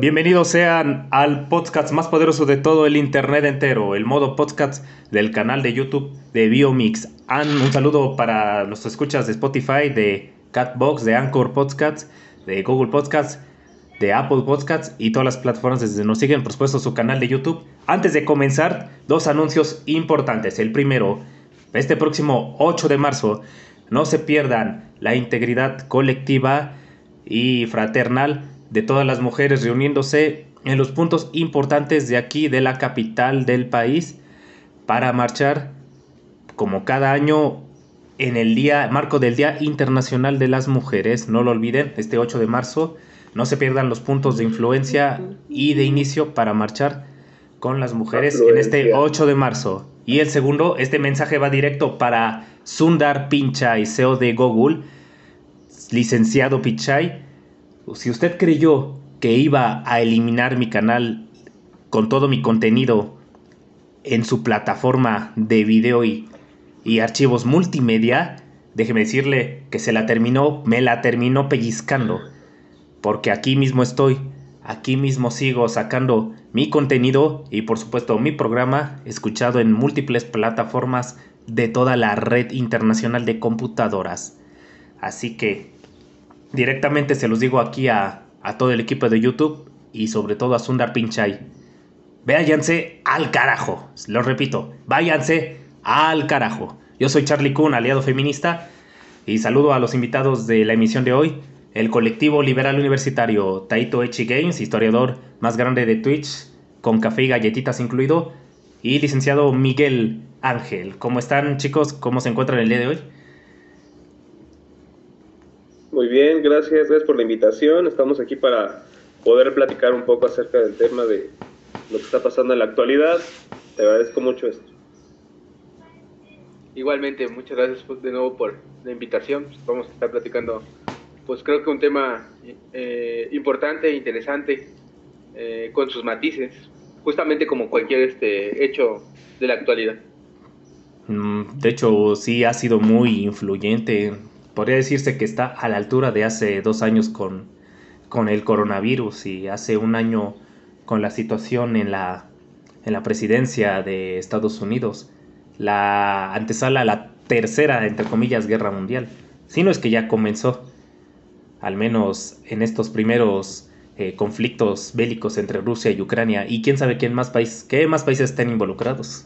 Bienvenidos sean al podcast más poderoso de todo el internet entero, el modo podcast del canal de YouTube de Biomix. un saludo para los escuchas de Spotify, de Catbox, de Anchor Podcasts, de Google Podcasts, de Apple Podcasts y todas las plataformas desde nos siguen, por supuesto, su canal de YouTube. Antes de comenzar, dos anuncios importantes. El primero, este próximo 8 de marzo, no se pierdan la integridad colectiva y fraternal de todas las mujeres reuniéndose en los puntos importantes de aquí, de la capital del país, para marchar como cada año en el día, marco del Día Internacional de las Mujeres. No lo olviden, este 8 de marzo. No se pierdan los puntos de influencia y de inicio para marchar con las mujeres en este 8 de marzo. Y el segundo, este mensaje va directo para Sundar Pichai, CEO de Google, licenciado Pichai si usted creyó que iba a eliminar mi canal con todo mi contenido en su plataforma de video y, archivos multimedia, déjeme decirle que se la terminó, me la terminó pellizcando. Porque aquí mismo estoy, aquí mismo sigo sacando mi contenido y por supuesto mi programa escuchado en múltiples plataformas de toda la red internacional de computadoras. Así que Directamente se los digo aquí a, todo el equipo de YouTube y sobre todo a Sundar Pinchai. Váyanse al carajo. Lo repito, váyanse al carajo. Yo soy Charlie Kuhn, aliado feminista, y saludo a los invitados de la emisión de hoy. El colectivo liberal universitario Taito Echi Games, historiador más grande de Twitch, con café y galletitas incluido, y licenciado Miguel Ángel. ¿Cómo están chicos? ¿Cómo se encuentran el día de hoy? Muy bien, gracias, gracias por la invitación. Estamos aquí para poder platicar un poco acerca del tema de lo que está pasando en la actualidad. Te agradezco mucho esto. Igualmente, muchas gracias pues, de nuevo por la invitación. Vamos a estar platicando, pues creo que un tema eh, importante e interesante, eh, con sus matices, justamente como cualquier este hecho de la actualidad. Mm, de hecho, sí ha sido muy influyente podría decirse que está a la altura de hace dos años con, con el coronavirus y hace un año con la situación en la, en la presidencia de Estados Unidos, la antesala a la tercera, entre comillas, guerra mundial. Si no es que ya comenzó, al menos en estos primeros eh, conflictos bélicos entre Rusia y Ucrania, y quién sabe quién más país, qué más países estén involucrados.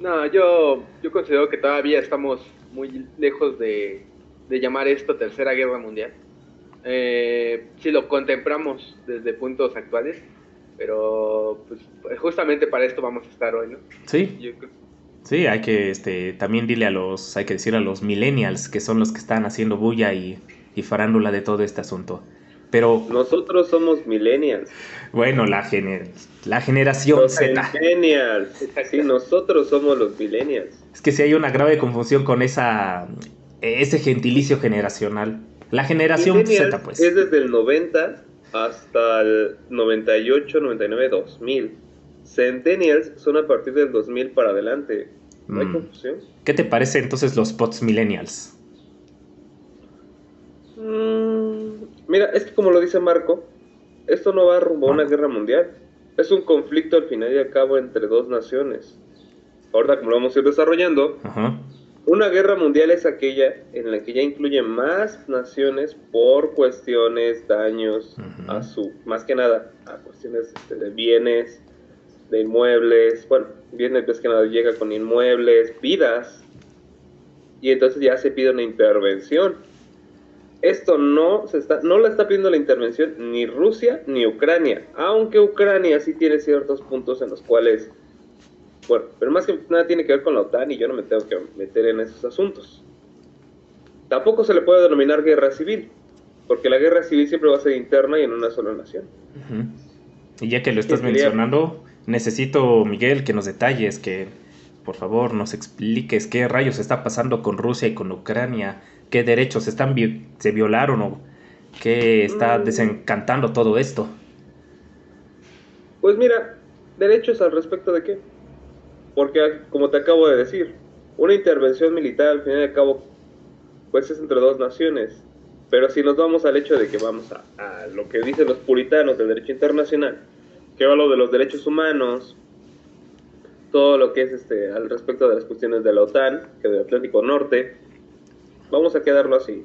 No, yo, yo considero que todavía estamos muy lejos de, llamar esto Tercera Guerra Mundial. Eh, si lo contemplamos desde puntos actuales, pero pues, justamente para esto vamos a estar hoy, ¿no? Sí. Sí, hay que este, también dile a los, hay que decir a los millennials, que son los que están haciendo bulla y, y farándula de todo este asunto. Pero nosotros somos millennials. Bueno, la, la generación los Z. Millennials. Sí, nosotros somos los millennials. Es que si hay una grave confusión con esa ese gentilicio generacional. La generación Z, pues. Es desde el 90 hasta el 98, 99, 2000. Centennials son a partir del 2000 para adelante. ¿No hay mm. confusión? ¿Qué te parece entonces los pots millennials? Mm, mira, es que como lo dice Marco, esto no va rumbo a una guerra mundial. Es un conflicto al final y al cabo entre dos naciones. Ahora, como lo vamos a ir desarrollando, una guerra mundial es aquella en la que ya incluye más naciones por cuestiones, daños, a su, más que nada, a cuestiones este, de bienes, de inmuebles. Bueno, bienes más que nada llega con inmuebles, vidas. Y entonces ya se pide una intervención esto no se está, no la está pidiendo la intervención ni Rusia ni Ucrania, aunque Ucrania sí tiene ciertos puntos en los cuales, bueno, pero más que nada tiene que ver con la OTAN y yo no me tengo que meter en esos asuntos. Tampoco se le puede denominar guerra civil, porque la guerra civil siempre va a ser interna y en una sola nación. Y ya que lo estás mencionando, necesito, Miguel, que nos detalles, que por favor nos expliques qué rayos está pasando con Rusia y con Ucrania qué derechos están se violaron o qué está mm. desencantando todo esto. Pues mira, derechos al respecto de qué. Porque como te acabo de decir, una intervención militar al fin y al cabo pues es entre dos naciones, Pero si nos vamos al hecho de que vamos a, a lo que dicen los puritanos del derecho internacional, que va lo de los derechos humanos, todo lo que es este al respecto de las cuestiones de la OTAN, que del Atlántico Norte, vamos a quedarlo así.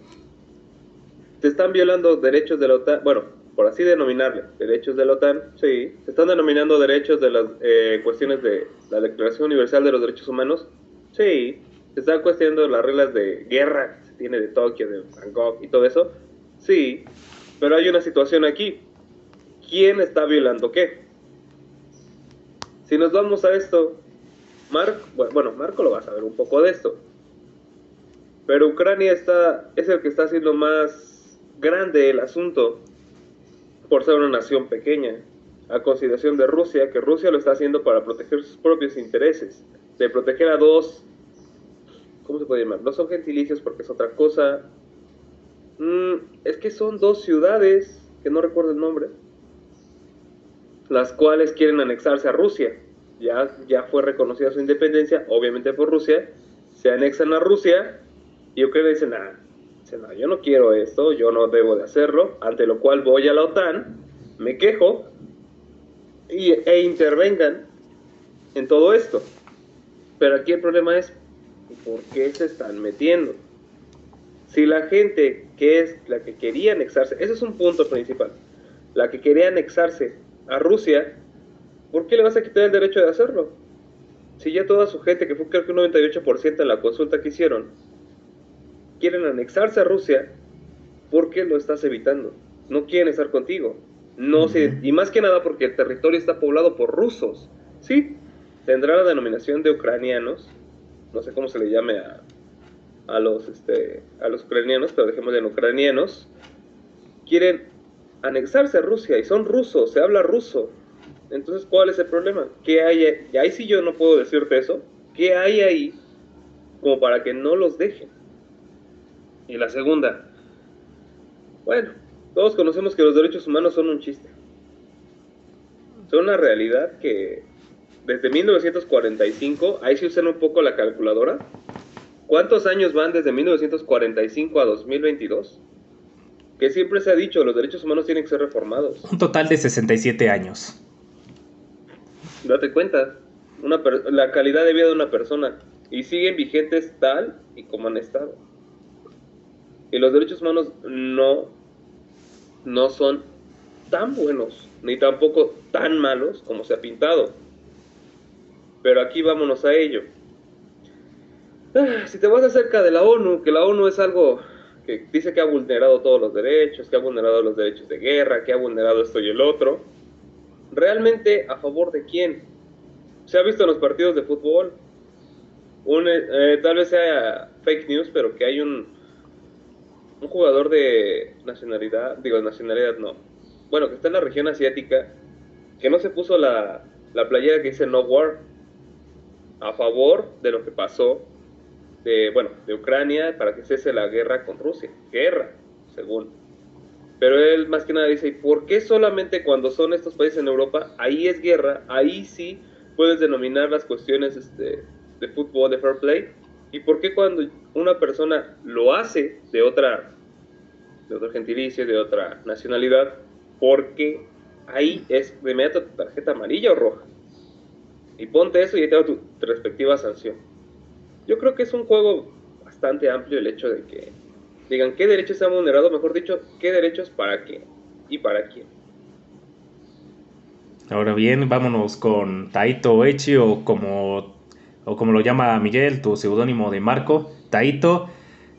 Se están violando derechos de la OTAN, bueno, por así denominarle, derechos de la OTAN, sí, se están denominando derechos de las eh, cuestiones de la Declaración Universal de los Derechos Humanos, sí, se están cuestionando las reglas de guerra que se tiene de Tokio, de Bangkok y todo eso, sí, pero hay una situación aquí. ¿Quién está violando qué? Si nos vamos a esto, Marco, bueno, Marco lo va a saber un poco de esto. Pero Ucrania está, es el que está haciendo más grande el asunto por ser una nación pequeña, a consideración de Rusia, que Rusia lo está haciendo para proteger sus propios intereses, de proteger a dos, ¿cómo se puede llamar? No son gentilicios porque es otra cosa. Mm, es que son dos ciudades, que no recuerdo el nombre, las cuales quieren anexarse a Rusia. Ya, ya fue reconocida su independencia, obviamente por Rusia, se anexan a Rusia y Ucrania dice, nada, no, yo no quiero esto, yo no debo de hacerlo, ante lo cual voy a la OTAN, me quejo y, e intervengan en todo esto. Pero aquí el problema es, ¿por qué se están metiendo? Si la gente que es la que quería anexarse, ese es un punto principal, la que quería anexarse a Rusia, ¿por qué le vas a quitar el derecho de hacerlo? Si ya toda su gente, que fue creo que un 98% en la consulta que hicieron, quieren anexarse a Rusia, ¿por qué lo estás evitando? No quieren estar contigo. No y más que nada porque el territorio está poblado por rusos. Sí, tendrá la denominación de ucranianos, no sé cómo se le llame a, a los, este, a los ucranianos, pero dejemos en ucranianos, quieren anexarse a Rusia y son rusos, se habla ruso. Entonces, ¿cuál es el problema? ¿Qué hay? Y ahí sí yo no puedo decirte eso. ¿Qué hay ahí como para que no los dejen? Y la segunda, bueno, todos conocemos que los derechos humanos son un chiste. Son una realidad que desde 1945, ahí se usan un poco la calculadora. ¿Cuántos años van desde 1945 a 2022? que siempre se ha dicho, los derechos humanos tienen que ser reformados. Un total de 67 años. Date cuenta, una la calidad de vida de una persona y siguen vigentes tal y como han estado. Y los derechos humanos no, no son tan buenos, ni tampoco tan malos como se ha pintado. Pero aquí vámonos a ello. Ah, si te vas acerca de la ONU, que la ONU es algo que dice que ha vulnerado todos los derechos, que ha vulnerado los derechos de guerra, que ha vulnerado esto y el otro. ¿Realmente a favor de quién? Se ha visto en los partidos de fútbol. Eh, tal vez sea fake news, pero que hay un, un jugador de nacionalidad, digo, nacionalidad no, bueno, que está en la región asiática, que no se puso la, la playera que dice No War a favor de lo que pasó de, bueno, de Ucrania para que cese la guerra con Rusia. Guerra, según. Pero él más que nada dice, ¿y por qué solamente cuando son estos países en Europa, ahí es guerra, ahí sí puedes denominar las cuestiones este, de fútbol, de fair play? ¿Y por qué cuando una persona lo hace de otra, de otro gentilicio, de otra nacionalidad, porque ahí es de inmediato tarjeta amarilla o roja? Y ponte eso y te tu respectiva sanción yo creo que es un juego bastante amplio el hecho de que digan qué derechos se han vulnerado, mejor dicho, qué derechos para qué y para quién. Ahora bien, vámonos con Taito Echi o como, o como lo llama Miguel, tu seudónimo de Marco. Taito,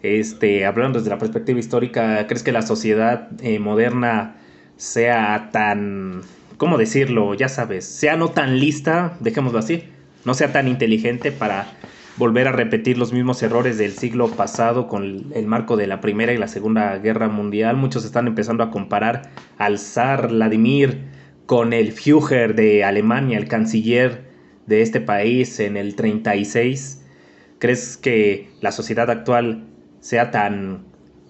este, hablando desde la perspectiva histórica, ¿crees que la sociedad eh, moderna sea tan, ¿cómo decirlo? Ya sabes, sea no tan lista, dejémoslo así, no sea tan inteligente para volver a repetir los mismos errores del siglo pasado con el marco de la Primera y la Segunda Guerra Mundial. Muchos están empezando a comparar al zar Vladimir con el Führer de Alemania, el canciller de este país en el 36. ¿Crees que la sociedad actual sea tan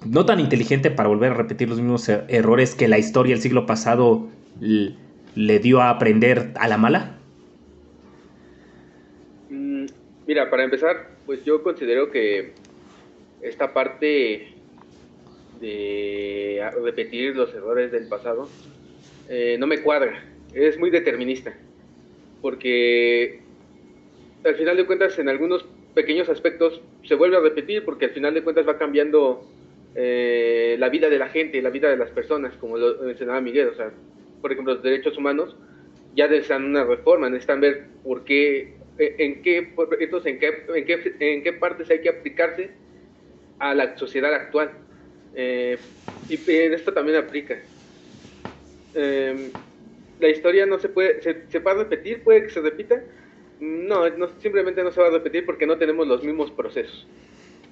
no tan inteligente para volver a repetir los mismos er-, errores que la historia del siglo pasado le dio a aprender a la mala? Mira, para empezar, pues yo considero que esta parte de repetir los errores del pasado, eh, no me cuadra. Es muy determinista. Porque al final de cuentas, en algunos pequeños aspectos se vuelve a repetir, porque al final de cuentas va cambiando eh, la vida de la gente, la vida de las personas, como lo mencionaba Miguel. O sea, por ejemplo, los derechos humanos ya necesitan una reforma, necesitan ver por qué, e, en qué, entonces, en qué, en qué, en qué partes hay que aplicarse a la sociedad actual. Eh, y en esto también aplica. Em, la historia no se puede, se, se, va a repetir, puede que se repita. No, no, simplemente no se va a repetir porque no tenemos los mismos procesos.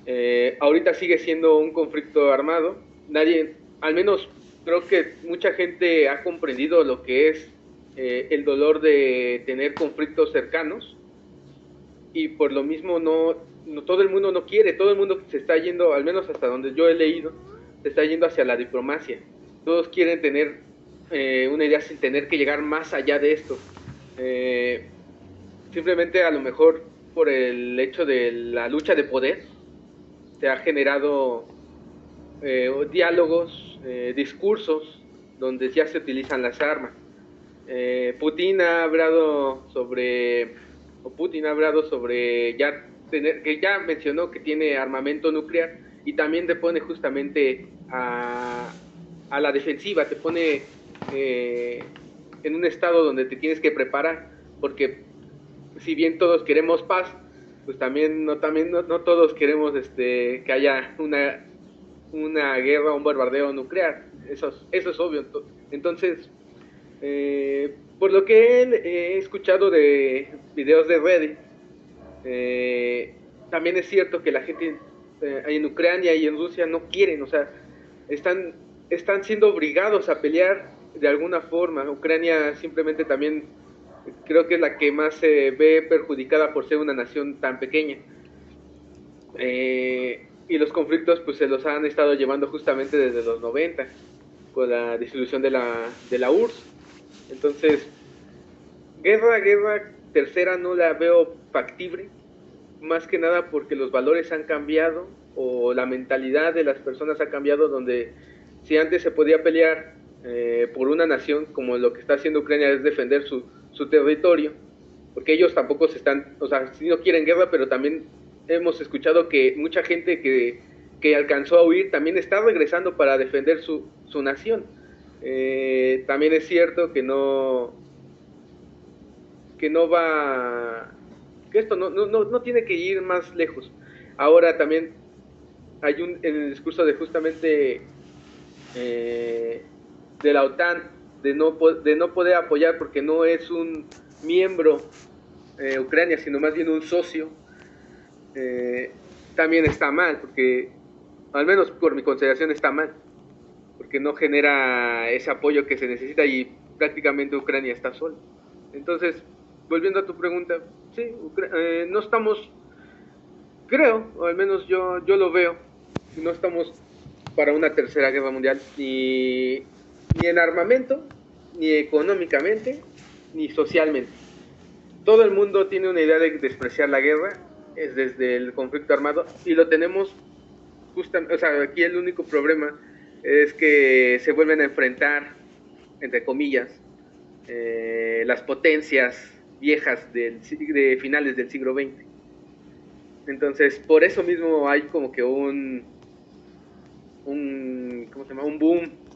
Eh, ahorita sigue siendo un conflicto armado. Nadie, al menos creo que mucha gente ha comprendido lo que es eh, el dolor de tener conflictos cercanos y por lo mismo no, no, todo el mundo no quiere, todo el mundo se está yendo, al menos hasta donde yo he leído, se está yendo hacia la diplomacia. Todos quieren tener eh, una idea sin tener que llegar más allá de esto. Eh, simplemente a lo mejor por el hecho de la lucha de poder se ha generado diálogos, discursos donde ya se utilizan las armas. Eh, Putin ha hablado sobre, o Putin ha hablado sobre ya tener, que ya mencionó que tiene armamento nuclear y también te pone justamente a, a la defensiva, te pone eh, en un estado donde te tienes que preparar, porque si bien todos queremos paz, pues también no también no, no todos queremos este que haya una una guerra, un bombardeo nuclear, eso, eso es obvio. Entonces, eh, por lo que he, escuchado de videos de Reddit, eh, también es cierto que la gente eh, en Ucrania y en Rusia no quieren, o sea, están, están siendo obligados a pelear de alguna forma. Ucrania simplemente también creo que es la que más se ve perjudicada por ser una nación tan pequeña. y los conflictos pues se los han estado llevando justamente desde los 90 con la disolución de la, de la URSS entonces, guerra, guerra tercera no la veo factible, más que nada porque los valores han cambiado o la mentalidad de las personas ha cambiado donde si antes se podía pelear eh, por una nación como lo que está haciendo Ucrania es defender su, territorio, porque ellos tampoco se están, o sea, si no quieren guerra, pero también hemos escuchado que mucha gente que, que alcanzó a huir también está regresando para defender su, su nación. Eh, también es cierto que no que no va que esto no, no, no, tiene que ir más lejos. Ahora también hay un en el discurso de justamente eh, de la OTAN de no, de no poder apoyar porque no es un miembro eh, Ucrania, sino más bien un socio, también está mal, porque al menos por mi consideración está mal porque no genera ese apoyo que se necesita y prácticamente Ucrania está sola. Entonces, volviendo a tu pregunta, sí, eh, no estamos, creo, o al menos yo, yo lo veo, no estamos para una tercera guerra mundial, ni, ni en armamento, ni económicamente, ni socialmente. Todo el mundo tiene una idea de despreciar la guerra, es desde el conflicto armado, y lo tenemos justamente, o sea, aquí el único problema es que se vuelven a enfrentar, entre comillas, eh, las potencias viejas del, de finales del siglo XX. Entonces, por eso mismo hay como que un, un, ¿cómo se llama? un boom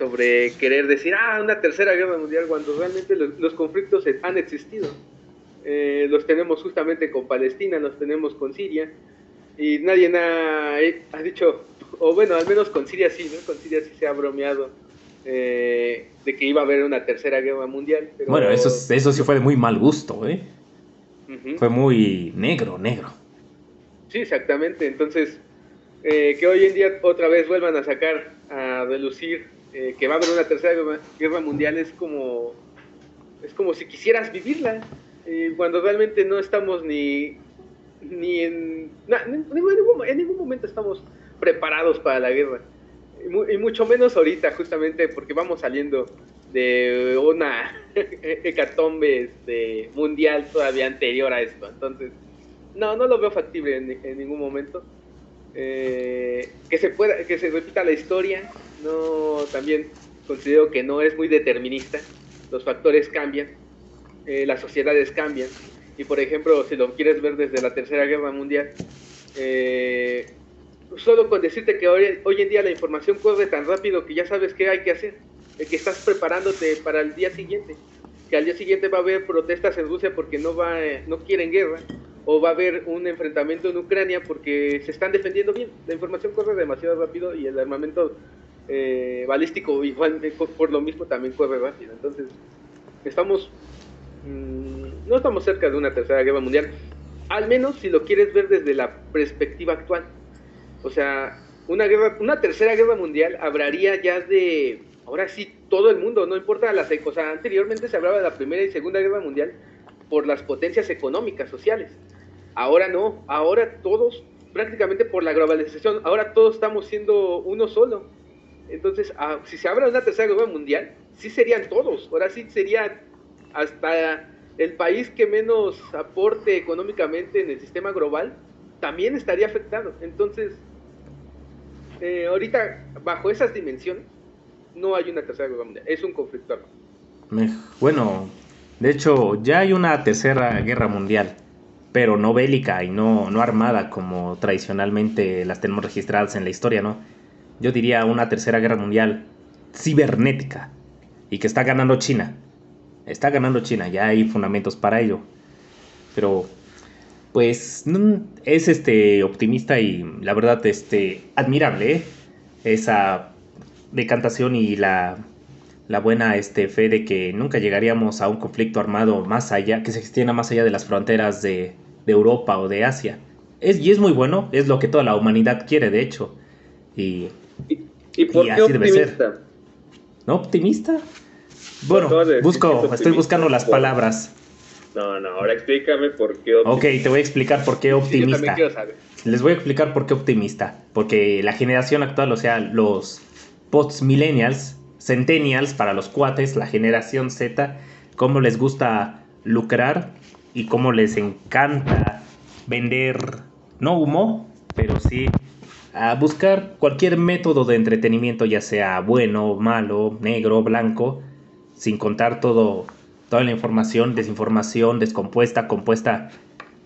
sobre querer decir, ah, una tercera guerra mundial, cuando realmente los, conflictos han existido. Eh, los tenemos justamente con Palestina, los tenemos con Siria, y nadie ha, ha dicho, o bueno, al menos con Siria sí, ¿no? Con Siria sí se ha bromeado eh, de que iba a haber una tercera guerra mundial. Bueno, eso, eso sí fue de muy mal gusto, ¿eh? Fue muy negro, negro. Sí, exactamente. Entonces, eh, que hoy en día otra vez vuelvan a sacar, a relucir eh, que va a haber una tercera guerra mundial es como, es como si quisieras vivirla, cuando realmente no estamos ni, ni en, en ningún momento estamos preparados para la guerra. Y, mucho menos ahorita, justamente porque vamos saliendo de una hecatombe este, mundial todavía anterior a esto. Entonces, no, no lo veo factible en, ningún momento. eh, que se pueda, que se repita la historia, no, también considero que no es muy determinista, los factores cambian, eh, las sociedades cambian, y por ejemplo, si lo quieres ver desde la Tercera Guerra Mundial, eh, solo con decirte que hoy, hoy, en día la información corre tan rápido que ya sabes qué hay que hacer, que estás preparándote para el día siguiente, que al día siguiente va a haber protestas en Rusia porque no, va, no quieren guerra, o va a haber un enfrentamiento en Ucrania porque se están defendiendo bien. La información corre demasiado rápido y el armamento eh, balístico igual por, lo mismo también corre rápido. Entonces, estamos mm, no estamos cerca de una tercera guerra mundial, al menos si lo quieres ver desde la perspectiva actual. O sea, una guerra, una tercera guerra mundial hablaría ya de ahora sí todo el mundo, no importa las, o anteriormente se hablaba de la primera y segunda guerra mundial por las potencias económicas, sociales. Ahora no, ahora todos, prácticamente por la globalización, ahora todos estamos siendo uno solo. Entonces, ah, si se de una tercera guerra mundial, sí serían todos. Ahora sí sería hasta el país que menos aporte económicamente en el sistema global, también estaría afectado. Entonces, eh, ahorita, bajo esas dimensiones, no hay una tercera guerra mundial, es un conflicto. Bueno, de hecho, ya hay una tercera guerra mundial pero no bélica y no, no armada como tradicionalmente las tenemos registradas en la historia, ¿no? Yo diría una tercera guerra mundial cibernética y que está ganando China. Está ganando China, ya hay fundamentos para ello. Pero pues es este optimista y la verdad este admirable ¿eh? esa decantación y la, la buena este, fe de que nunca llegaríamos a un conflicto armado más allá, que se extienda más allá de las fronteras de, Europa o de Asia. Es, y es muy bueno, es lo que toda la humanidad quiere, de hecho. Y, ¿Y, por qué optimista? ¿No optimista? Bueno, busco, estoy buscando las palabras. No, no, ahora explícame por qué optimista. Ok, te voy a explicar por qué optimista. Les voy a explicar por qué optimista. Porque la generación actual, o sea, los post-millennials, centennials para los cuates, la generación Z, cómo les gusta lucrar y cómo les encanta vender, no humo, pero sí a buscar cualquier método de entretenimiento, ya sea bueno, malo, negro, blanco, sin contar todo, toda la información, desinformación, descompuesta, compuesta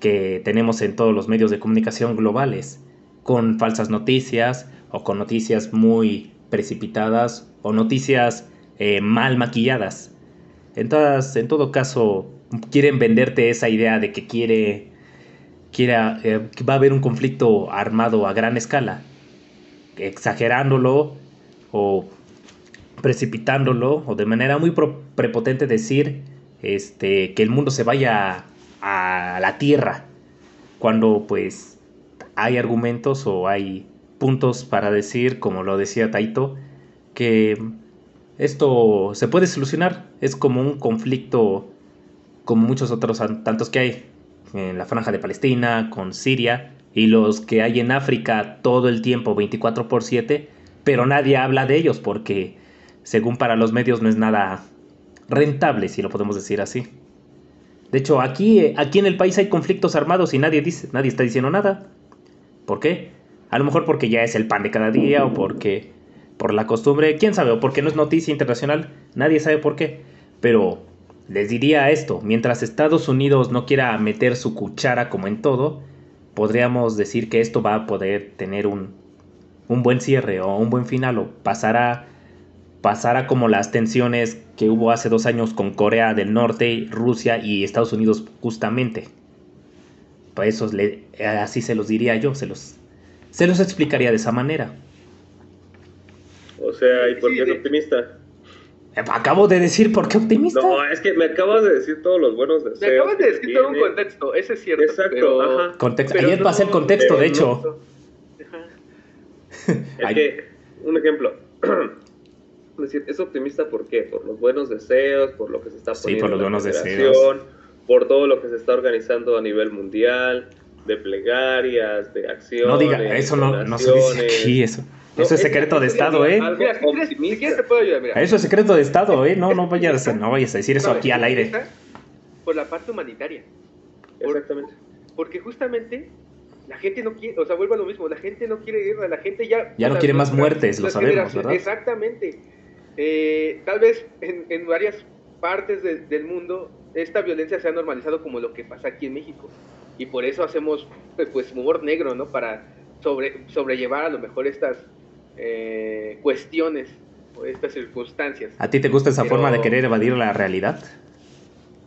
que tenemos en todos los medios de comunicación globales, con falsas noticias o con noticias muy precipitadas o noticias eh, mal maquilladas. En, en todo caso, quieren venderte esa idea de que quiere, quiera, eh, va a haber un conflicto armado a gran escala, exagerándolo o precipitándolo o de manera muy prepotente decir este, que el mundo se vaya a la tierra cuando pues hay argumentos o hay puntos para decir, como lo decía Taito, que esto se puede solucionar. Es como un conflicto como muchos otros tantos que hay en la franja de Palestina, con Siria y los que hay en África todo el tiempo 24 por 7, pero nadie habla de ellos porque según para los medios no es nada rentable, si lo podemos decir así. De hecho, aquí, aquí en el país hay conflictos armados y nadie dice, nadie está diciendo nada. ¿Por qué? A lo mejor porque ya es el pan de cada día o porque por la costumbre, quién sabe, o porque no es noticia internacional, nadie sabe por qué. Pero les diría esto, mientras Estados Unidos no quiera meter su cuchara como en todo, podríamos decir que esto va a poder tener un, un buen cierre o un buen final o pasará, pasará como las tensiones que hubo hace dos años con Corea del Norte, Rusia y Estados Unidos justamente. Pues eso le, así se los diría yo, se los, se los explicaría de esa manera. O sea, ¿y por qué es optimista? Acabo de decir por qué optimista. No, es que me acabas de decir todos los buenos deseos. Me acabas de decir todo un contexto, ese es cierto. Exacto, ajá. Contexto. Ayer pasé el contexto, de hecho. Es que, un ejemplo. es decir, es optimista ¿por qué? Por los buenos deseos, por lo que se está poniendo sí, por los buenos deseos. por todo lo que se está organizando a nivel mundial, de plegarias, de acciones. No diga, eso no, no se dice aquí, eso. Eso es secreto de Estado, ¿eh? Mira, si quieres, te puedo ayudar, mira. Eso es secreto de Estado, ¿eh? No, no vayas, no vayas a decir eso aquí al aire. Por la parte humanitaria. Exactamente. Porque justamente la gente no quiere, o sea, vuelve a lo mismo, la gente no quiere guerra, la gente ya... Ya no quiere más muertes, lo sabemos, ¿verdad? Exactamente. Eh, tal vez en, en varias partes del mundo esta violencia se ha normalizado como lo que pasa aquí en México. Y por eso hacemos pues, pues humor negro, ¿no? Para sobre, sobrellevar a lo mejor estas eh, cuestiones o estas circunstancias. ¿A ti te gusta esa forma de querer evadir la realidad?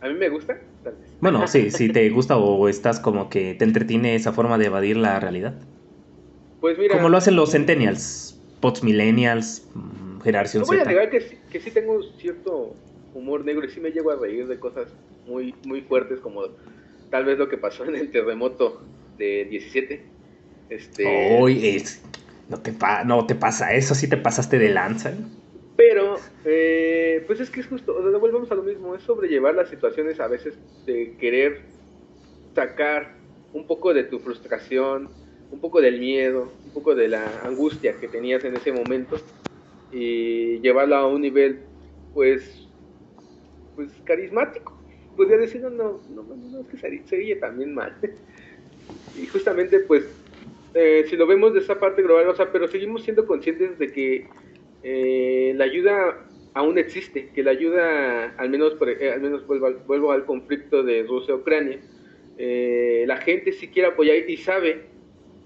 A mí me gusta, tal vez. Bueno, sí, sí te gusta o estás como que te entretiene esa forma de evadir la realidad. Pues mira. Como lo hacen los centennials, post millennials, mm, generación Z. Voy a negar que, que sí tengo cierto humor negro y sí me llego a reír de cosas muy, muy fuertes como tal vez lo que pasó en el terremoto de 17. Este... Hoy es... No te, no te pasa eso, sí te pasaste de lanza. Pero, eh, pues es que es justo, o sea, volvemos a lo mismo, es sobrellevar las situaciones a veces de querer sacar un poco de tu frustración, un poco del miedo, un poco de la angustia que tenías en ese momento y llevarla a un nivel, pues, pues carismático. Podría decir, no, no, no, no, es que sería también mal. y justamente, pues, eh, si lo vemos de esa parte global, o sea, pero seguimos siendo conscientes de que eh, la ayuda aún existe, que la ayuda, al menos, eh, al menos vuelvo, al, vuelvo al conflicto de Rusia-Ucrania, la gente sí quiere apoyar y sabe,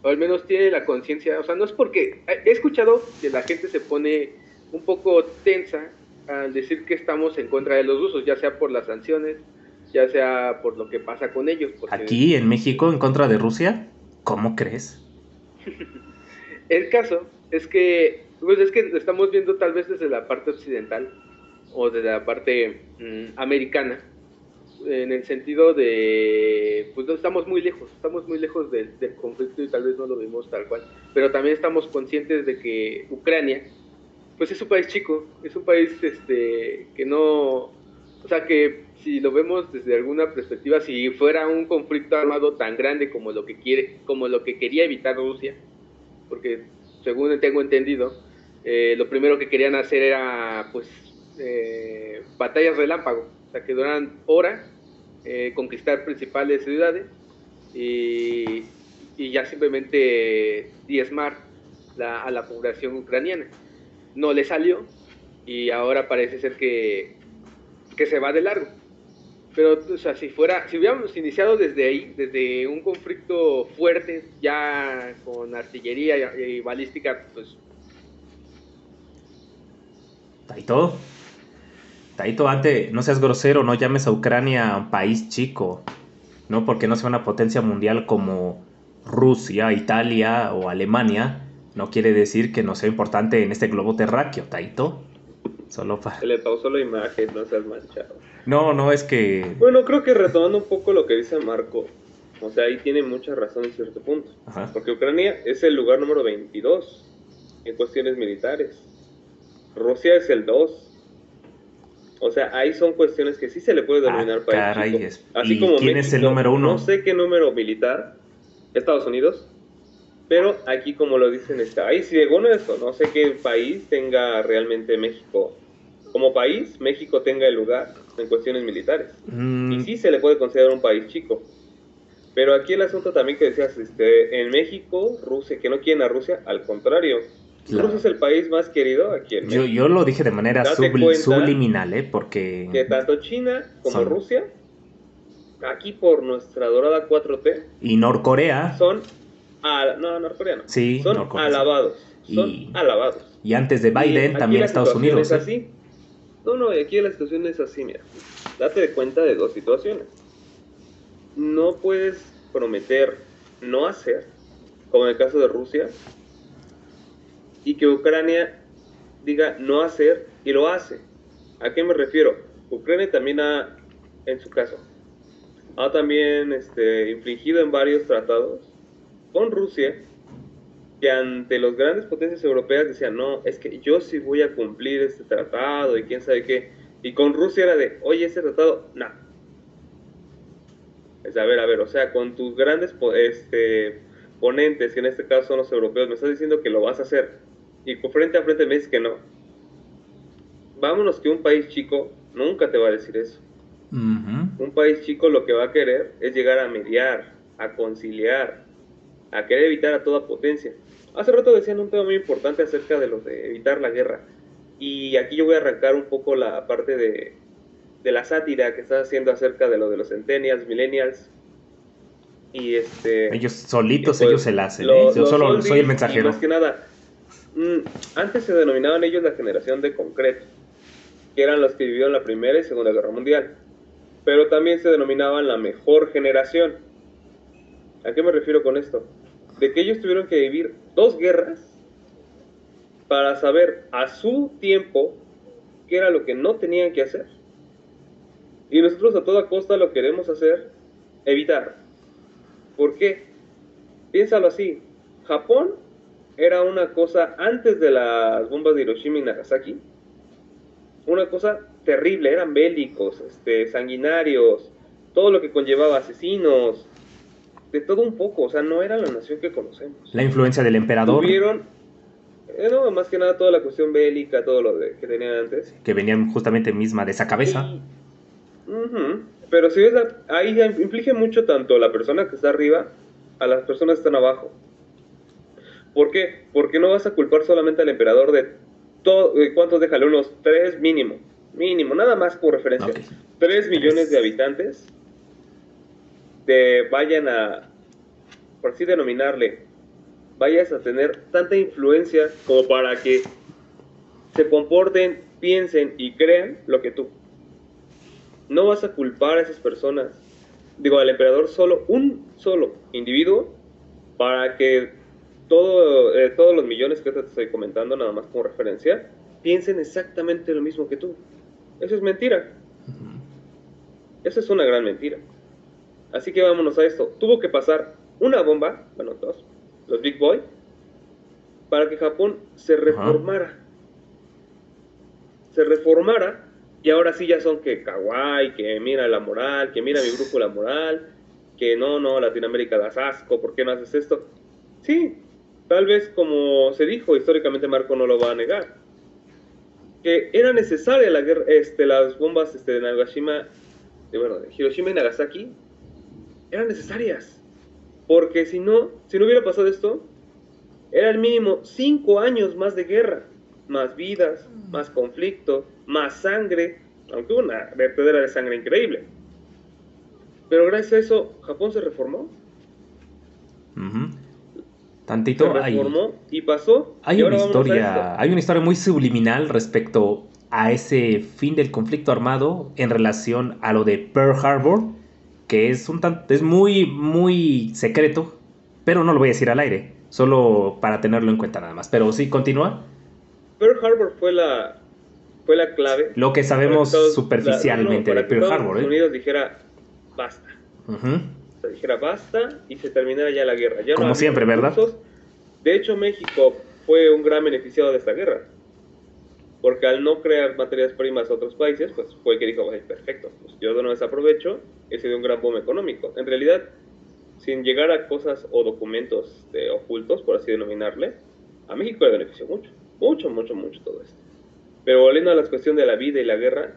o al menos tiene la conciencia, o sea, no es porque, he escuchado que la gente se pone un poco tensa al decir que estamos en contra de los rusos, ya sea por las sanciones, ya sea por lo que pasa con ellos. Aquí en México en contra de Rusia, ¿cómo crees? el caso es que, pues es que lo estamos viendo tal vez desde la parte occidental o desde la parte mm, americana, en el sentido de, pues estamos muy lejos, estamos muy lejos del, del conflicto y tal vez no lo vimos tal cual, pero también estamos conscientes de que Ucrania pues es un país chico, es un país este, que no, o sea que si lo vemos desde alguna perspectiva, si fuera un conflicto armado tan grande como lo que quiere, como lo que quería evitar Rusia, porque según tengo entendido, eh, lo primero que querían hacer era pues eh, batallas relámpago, o sea que duran horas, eh, conquistar principales ciudades y, y ya simplemente diezmar la, a la población ucraniana no le salió y ahora parece ser que, que se va de largo. Pero, o sea, si fuera, si hubiéramos iniciado desde ahí, desde un conflicto fuerte, ya con artillería y, balística, pues... Taito, Taito, antes, no seas grosero, no llames a Ucrania país chico, ¿no? Porque no sea una potencia mundial como Rusia, Italia o Alemania, no quiere decir que no sea importante en este globo terráqueo, Taito. Solo para... Se le pausó la imagen, no seas manchado. No, no, es que... Bueno, creo que retomando un poco lo que dice Marco, o sea, ahí tiene mucha razón en cierto punto. Porque Ucrania es el lugar número 22 en cuestiones militares. Rusia es el 2. O sea, ahí son cuestiones que sí se le puede denominar ah, país. Así como quién es el número uno? No sé qué número militar. Estados Unidos. Pero aquí, como lo dicen, está ahí según eso, no sé qué país tenga realmente México. Como país, México tenga el lugar en cuestiones militares. Mm. Y sí se le puede considerar un país chico. Pero aquí el asunto también que decías, este, en México, Rusia, que no quieren a Rusia, al contrario. Rusia es el país más querido aquí en México. Yo, lo dije de manera subliminal, ¿eh? Porque... Que tanto China como Rusia, aquí por nuestra dorada 4T... Y Norcorea... Son no, norcoreano. Sí, son alabados. Son alabados. Y antes de Biden, también Estados Unidos. Es ¿eh? No, no, aquí la situación es así, mira. Date cuenta de dos situaciones. No puedes prometer no hacer, como en el caso de Rusia, y que Ucrania diga no hacer y lo hace. ¿A qué me refiero? Ucrania también ha, en su caso, ha también este, infringido en varios tratados con Rusia, que ante las grandes potencias europeas decían, no, es que yo sí voy a cumplir este tratado y quién sabe qué. Y con Rusia era de, oye, ese tratado, no. Es a ver, a ver, o sea, con tus grandes este, ponentes, que en este caso son los europeos, me estás diciendo que lo vas a hacer. Y frente a frente me dices que no. Vámonos que un país chico nunca te va a decir eso. Un país chico lo que va a querer es llegar a mediar, a conciliar, a querer evitar a toda potencia. Hace rato decían un tema muy importante acerca de lo de evitar la guerra. Y aquí yo voy a arrancar un poco la parte de, de la sátira que estás haciendo acerca de lo de los centennials, millennials. Y este. Ellos solitos, pues, ellos se la hacen. ¿eh? Yo solo soy el mensajero. Más que nada, mm, antes se denominaban ellos la generación de concreto, que eran los que vivieron la Primera y Segunda Guerra Mundial. Pero también se denominaban la mejor generación. ¿A qué me refiero con esto? De que ellos tuvieron que vivir dos guerras para saber a su tiempo qué era lo que no tenían que hacer. Y nosotros a toda costa lo queremos hacer, evitar. ¿Por qué? Piénsalo así. Japón era una cosa antes de las bombas de Hiroshima y Nagasaki. Una cosa terrible, eran bélicos, este, sanguinarios, todo lo que conllevaba asesinos, de todo un poco, o sea, no era la nación que conocemos. La influencia del emperador. Tuvieron, eh, no, más que nada toda la cuestión bélica, todo lo de, que tenían antes. Que venían justamente misma de esa cabeza. Pero si ves, ahí implica mucho tanto la persona que está arriba a las personas que están abajo. ¿Por qué? Porque no vas a culpar solamente al emperador de todo, ¿cuántos déjale? Unos tres mínimo, mínimo, nada más por referencia. Tres millones de habitantes te vayan a, por así denominarle, vayas a tener tanta influencia como para que se comporten, piensen y crean lo que tú. No vas a culpar a esas personas, digo, al emperador solo, un solo individuo, para que todo, eh, todos los millones que te estoy comentando, nada más como referencia, piensen exactamente lo mismo que tú. Eso es mentira. Eso es una gran mentira. Así que vámonos a esto. Tuvo que pasar una bomba, bueno, dos, los Big Boy, para que Japón se reformara. Se reformara y ahora sí ya son que kawaii, que mira la moral, que mira mi grupo la moral, que no, no, Latinoamérica das asco, ¿por qué no haces esto? Sí, tal vez como se dijo, históricamente Marco no lo va a negar, que era necesaria la guerra, este, las bombas este, de Nagashima, de, bueno, de Hiroshima y Nagasaki, eran necesarias, porque si no, si no hubiera pasado esto, era el mínimo cinco años más de guerra, más vidas, más conflicto, más sangre, aunque una vertedera de sangre increíble. Pero gracias a eso, Japón se reformó. Tantito se reformó y pasó. Hay una historia, hay una historia muy subliminal respecto a ese fin del conflicto armado en relación a lo de Pearl Harbor, que es un es muy muy secreto, pero no lo voy a decir al aire, solo para tenerlo en cuenta nada más. Pero sí, continúa. Pearl Harbor fue la fue la clave. Lo que sabemos superficialmente de Pearl Harbor. Estados ¿eh? Unidos dijera basta. Dijera basta y se terminara ya la guerra. Como siempre, ¿verdad? De hecho, México fue un gran beneficiado de esta guerra. Porque al no crear materias primas a otros países, pues fue que dijo, perfecto, pues yo no desaprovecho y se dio un gran boom económico. En realidad, sin llegar a cosas o documentos de ocultos, por así denominarle, a México le benefició mucho. Mucho, mucho, mucho todo esto. Pero volviendo a la cuestión de la vida y la guerra,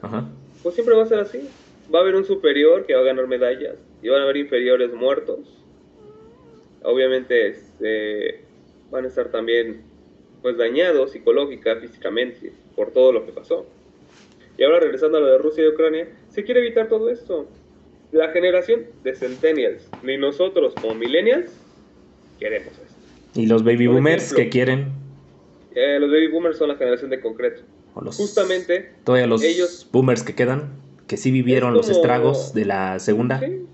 pues siempre va a ser así. Va a haber un superior que va a ganar medallas y van a haber inferiores muertos. Obviamente este, van a estar también pues dañados psicológica, físicamente por todo lo que pasó. Y ahora regresando a lo de Rusia y Ucrania, se quiere evitar todo esto. La generación de centennials, ni nosotros como millennials, queremos esto. ¿Y los baby boomers que quieren? Eh, los baby boomers son la generación de concreto. Justamente. Todavía los ellos, boomers que quedan, que sí vivieron los estragos de la segunda. Sí,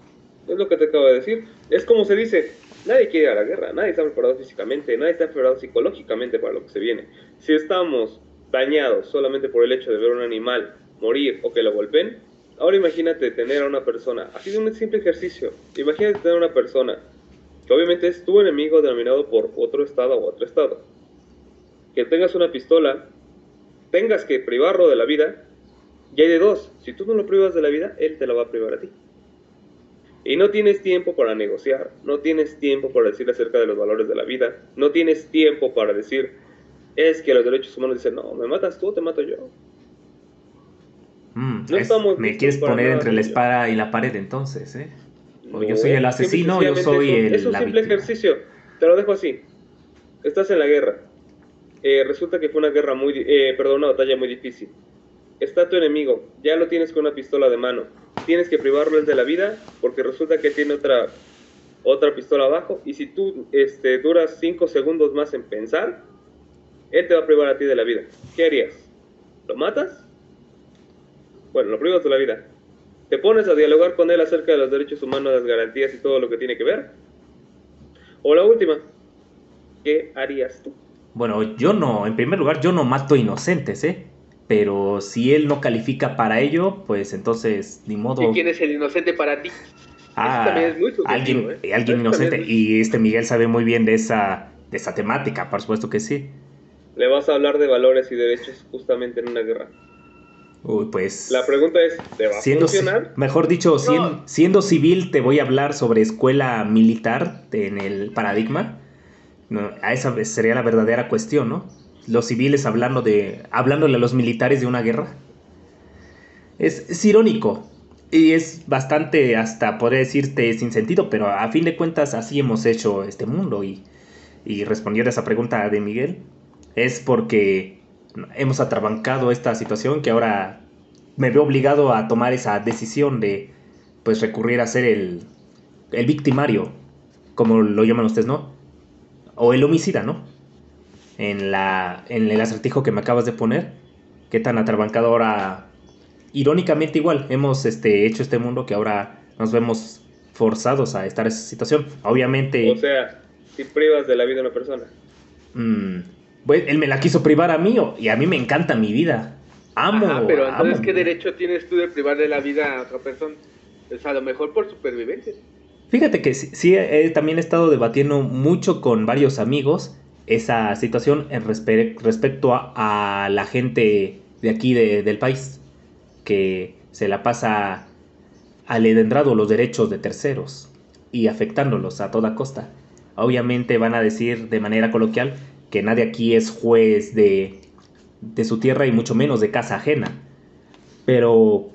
es lo que te acabo de decir. Es como se dice, nadie quiere ir a la guerra, nadie está preparado físicamente, nadie está preparado psicológicamente para lo que se viene. Si estamos dañados solamente por el hecho de ver un animal morir o que lo golpeen, ahora imagínate tener a una persona, así de un simple ejercicio, imagínate tener a una persona que obviamente es tu enemigo denominado por otro estado o otro estado, que tengas una pistola tengas que privarlo de la vida, y hay de dos. Si tú no lo privas de la vida, él te la va a privar a ti. Y no tienes tiempo para negociar, no tienes tiempo para decir acerca de los valores de la vida, no tienes tiempo para decir, es que los derechos humanos dicen, no, me matas tú, te mato yo. Mm, no me quieres poner entre la espada y la pared entonces, ¿eh? yo soy el asesino, yo soy el... Es un simple ejercicio. te lo dejo así. Estás en la guerra. Eh, resulta que fue una guerra muy, eh, perdón, una batalla muy difícil. Está tu enemigo, ya lo tienes con una pistola de mano. Tienes que privarlo de la vida porque resulta que tiene otra, otra pistola abajo y si tú este, duras 5 segundos más en pensar, él te va a privar a ti de la vida. ¿Qué harías? ¿Lo matas? Bueno, lo privas de la vida. ¿Te pones a dialogar con él acerca de los derechos humanos, las garantías y todo lo que tiene que ver? O la última, ¿qué harías tú? Bueno, yo no, en primer lugar, yo no mato inocentes, ¿eh? Pero si él no califica para ello, pues entonces, ni modo. ¿Y quién es el inocente para ti? Ah, también es muy alguien, ¿eh? alguien inocente. Y este Miguel sabe muy bien de esa, de esa temática, por supuesto que sí. Le vas a hablar de valores y derechos justamente en una guerra. Uy, pues. La pregunta es: ¿te va a funcionar? Mejor dicho, siendo, civil, te voy a hablar sobre escuela militar en el paradigma. No, a esa sería la verdadera cuestión, ¿no? Los civiles hablando de, hablándole a los militares de una guerra. Es, irónico y es bastante, hasta podría decirte, sin sentido, pero a fin de cuentas así hemos hecho este mundo. Y, y respondiendo a esa pregunta de Miguel, es porque hemos atrabancado esta situación que ahora me veo obligado a tomar esa decisión de pues recurrir a ser el, el victimario, como lo llaman ustedes, ¿no? O el homicida, ¿no? En, la, en el acertijo que me acabas de poner, qué tan atrabancado ahora, irónicamente igual, hemos este, hecho este mundo que ahora nos vemos forzados a estar en esa situación. Obviamente... O sea, si privas de la vida a una persona. Mmm él me la quiso privar a mí y a mí me encanta mi vida. Amo. pero entonces, ¿qué derecho tienes tú de privar de la vida a otra persona? Pues a lo mejor por supervivencia. Fíjate que sí, he también he estado debatiendo mucho con varios amigos esa situación en respecto a, la gente de aquí del país que se la pasa aledendrado los derechos de terceros y afectándolos a toda costa. Obviamente van a decir de manera coloquial que nadie aquí es juez de, de su tierra y mucho menos de casa ajena. Pero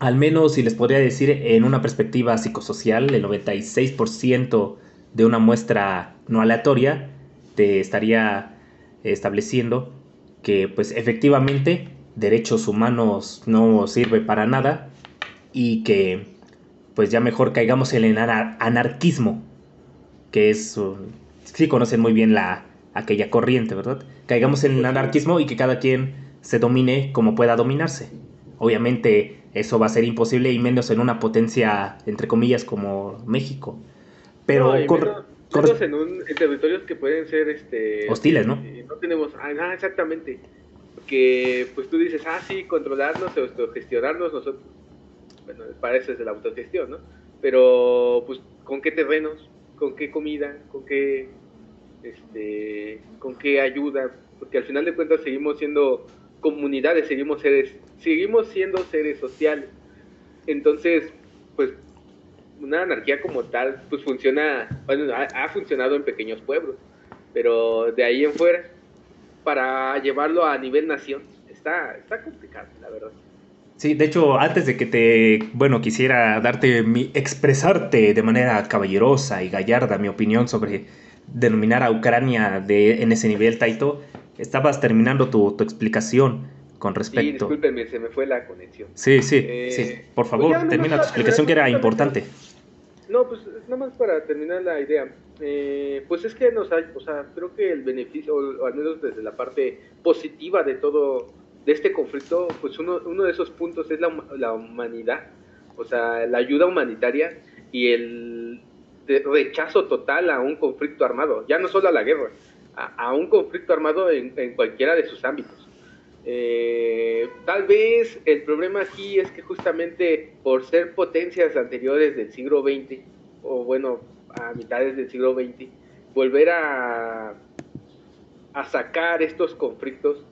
al menos si les podría decir en una perspectiva psicosocial, el 96% de una muestra no aleatoria te estaría estableciendo que pues efectivamente derechos humanos no sirve para nada y que pues ya mejor caigamos en el anarquismo, que es, sí conocen muy bien la, aquella corriente, ¿verdad? Caigamos en el anarquismo y que cada quien se domine como pueda dominarse. Obviamente eso va a ser imposible y menos en una potencia, entre comillas, como México. Pero no, menos, en, un, territorios que pueden ser este, hostiles, ¿no? No tenemos, ah, exactamente. Que pues tú dices, ah, sí, controlarnos o gestionarnos nosotros. Bueno, para eso es la autogestión, ¿no? Pero, pues, ¿con qué terrenos? ¿Con qué comida? ¿Con qué este, con qué ayuda, porque al final de cuentas seguimos siendo comunidades, seguimos seres, seguimos siendo seres sociales. Entonces, pues una anarquía como tal, pues funciona, bueno, ha, funcionado en pequeños pueblos, pero de ahí en fuera, para llevarlo a nivel nación, está, está complicado, la verdad. Sí, de hecho, antes de que te, bueno, quisiera darte mi, expresarte de manera caballerosa y gallarda mi opinión sobre denominar a Ucrania de, en ese nivel, Taito, estabas terminando tu, explicación con respecto. Sí, discúlpenme, se me fue la conexión. Sí, sí, eh, sí. Por favor, pues termina tu explicación que era importante. No, pues nada más para terminar la idea. Eh, pues es que nos hay, o sea, creo que el beneficio, o, al menos desde la parte positiva de todo, de este conflicto, pues uno, uno de esos puntos es la, la humanidad, o sea, la ayuda humanitaria y el rechazo total a un conflicto armado, ya no solo a la guerra, a, un conflicto armado en, cualquiera de sus ámbitos. Eh, tal vez el problema aquí es que justamente por ser potencias anteriores del siglo XX, o bueno, a mitades del siglo XX, volver a, a sacar estos conflictos,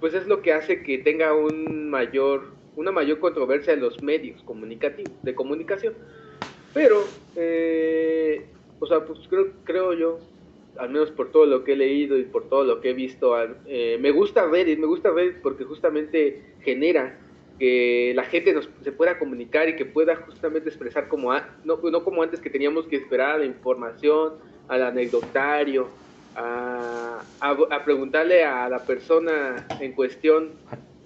pues es lo que hace que tenga un mayor, una mayor controversia en los medios comunicativos, de comunicación. Pero, eh, o sea, pues creo, creo yo, al menos por todo lo que he leído y por todo lo que he visto, eh, me gusta Reddit, me gusta Reddit porque justamente genera que la gente nos, se pueda comunicar y que pueda justamente expresar como, no, no como antes que teníamos que esperar la información al anecdotario, a, a, preguntarle a la persona en cuestión.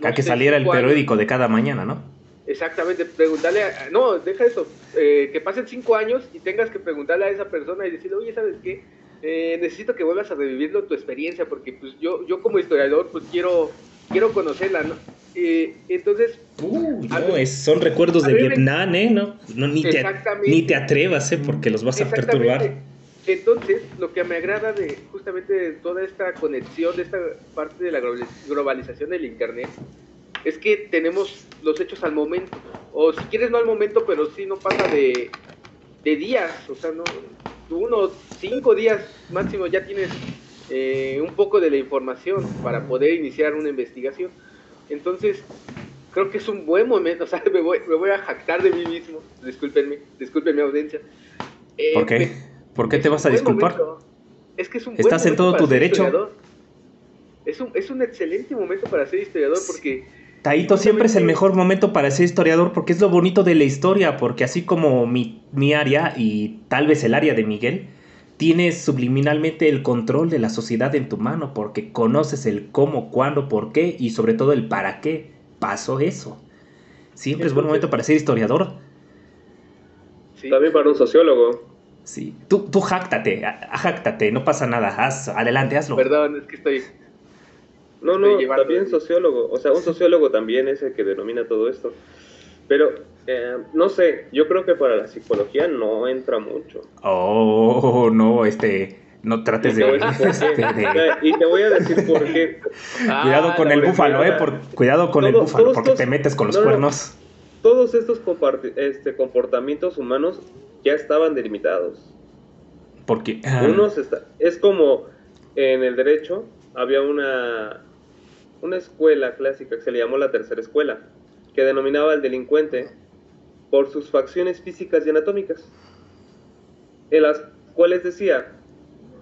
a que saliera el periódico de cada mañana, ¿no? Exactamente, preguntarle, a, no, deja eso, eh, que pasen cinco años y tengas que preguntarle a esa persona y decirle, oye, ¿sabes qué? Eh, necesito que vuelvas a revivirlo tu experiencia, porque pues yo, yo como historiador, pues quiero, quiero conocerla, ¿no? Eh, entonces... Uh, no, son recuerdos de Vietnam, ¿eh? No, no ni, te, ni te atrevas, ¿eh? Porque los vas a perturbar. Entonces, lo que me agrada de justamente de toda esta conexión, de esta parte de la globalización del Internet, es que tenemos los hechos al momento, o si quieres no al momento, pero sí no pasa de, días, o sea, no, unos cinco días máximo ya tienes eh, un poco de la información para poder iniciar una investigación. Entonces, creo que es un buen momento, o sea, me voy, me voy a jactar de mí mismo, discúlpenme, discúlpenme audiencia. Eh, ¿Por qué? ¿Por qué te vas a disculpar? Es que es un Estás en todo tu derecho. Es un, es un excelente momento para ser historiador porque Taito siempre es el mejor momento para ser historiador porque es lo bonito de la historia, porque así como mi, mi área y tal vez el área de Miguel, tienes subliminalmente el control de la sociedad en tu mano porque conoces el cómo, cuándo, por qué y sobre todo el para qué pasó eso. Siempre es buen momento para ser historiador. También para un sociólogo. Sí, tú, tú jáctate, jáctate, no pasa nada, haz, adelante, hazlo. Perdón, es que estoy no, no, también sociólogo. O sea, un sociólogo también es el que denomina todo esto. Pero, eh, no sé, yo creo que para la psicología no entra mucho. Oh, no, este, no trates de, este, Y te voy a decir por qué. cuidado con el búfalo, eh, por, cuidado con el búfalo, porque te metes con los cuernos. todos estos este, comportamientos humanos ya estaban delimitados. Porque... Ah. Unos está, es como en el derecho había una una escuela clásica que se le llamó la tercera escuela, que denominaba al delincuente por sus facciones físicas y anatómicas, en las cuales decía,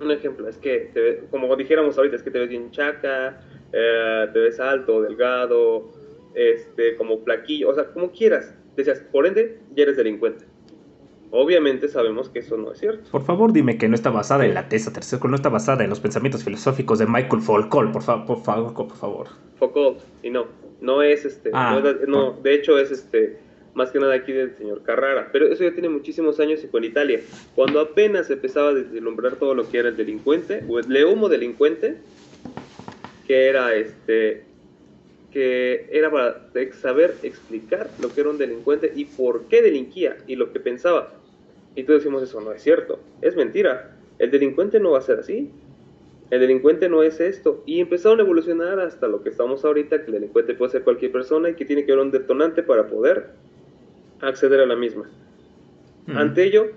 un ejemplo, es que, como dijéramos ahorita, es que te ves bien chaca, eh, te ves alto, delgado, este, como plaquillo, o sea, como quieras. Decías, por ende, ya eres delincuente. Obviamente sabemos que eso no es cierto. Por favor, dime que no está basada en la tesa tercera, no está basada en los pensamientos filosóficos de Michael Foucault, por, favor, por favor, por favor. Foucault, y no, no es este, ah, no, de hecho es este, más que nada aquí del señor Carrara, pero eso ya tiene muchísimos años y fue en Italia, cuando apenas empezaba a deslumbrar todo lo que era el delincuente, o el leomo delincuente, que era este, que era para saber explicar lo que era un delincuente y por qué delinquía y lo que pensaba. Y todos decimos eso no es cierto, es mentira. El delincuente no va a ser así. El delincuente no es esto. Y empezaron a evolucionar hasta lo que estamos ahorita, que el delincuente puede ser cualquier persona y que tiene que haber un detonante para poder acceder a la misma. Ante ello,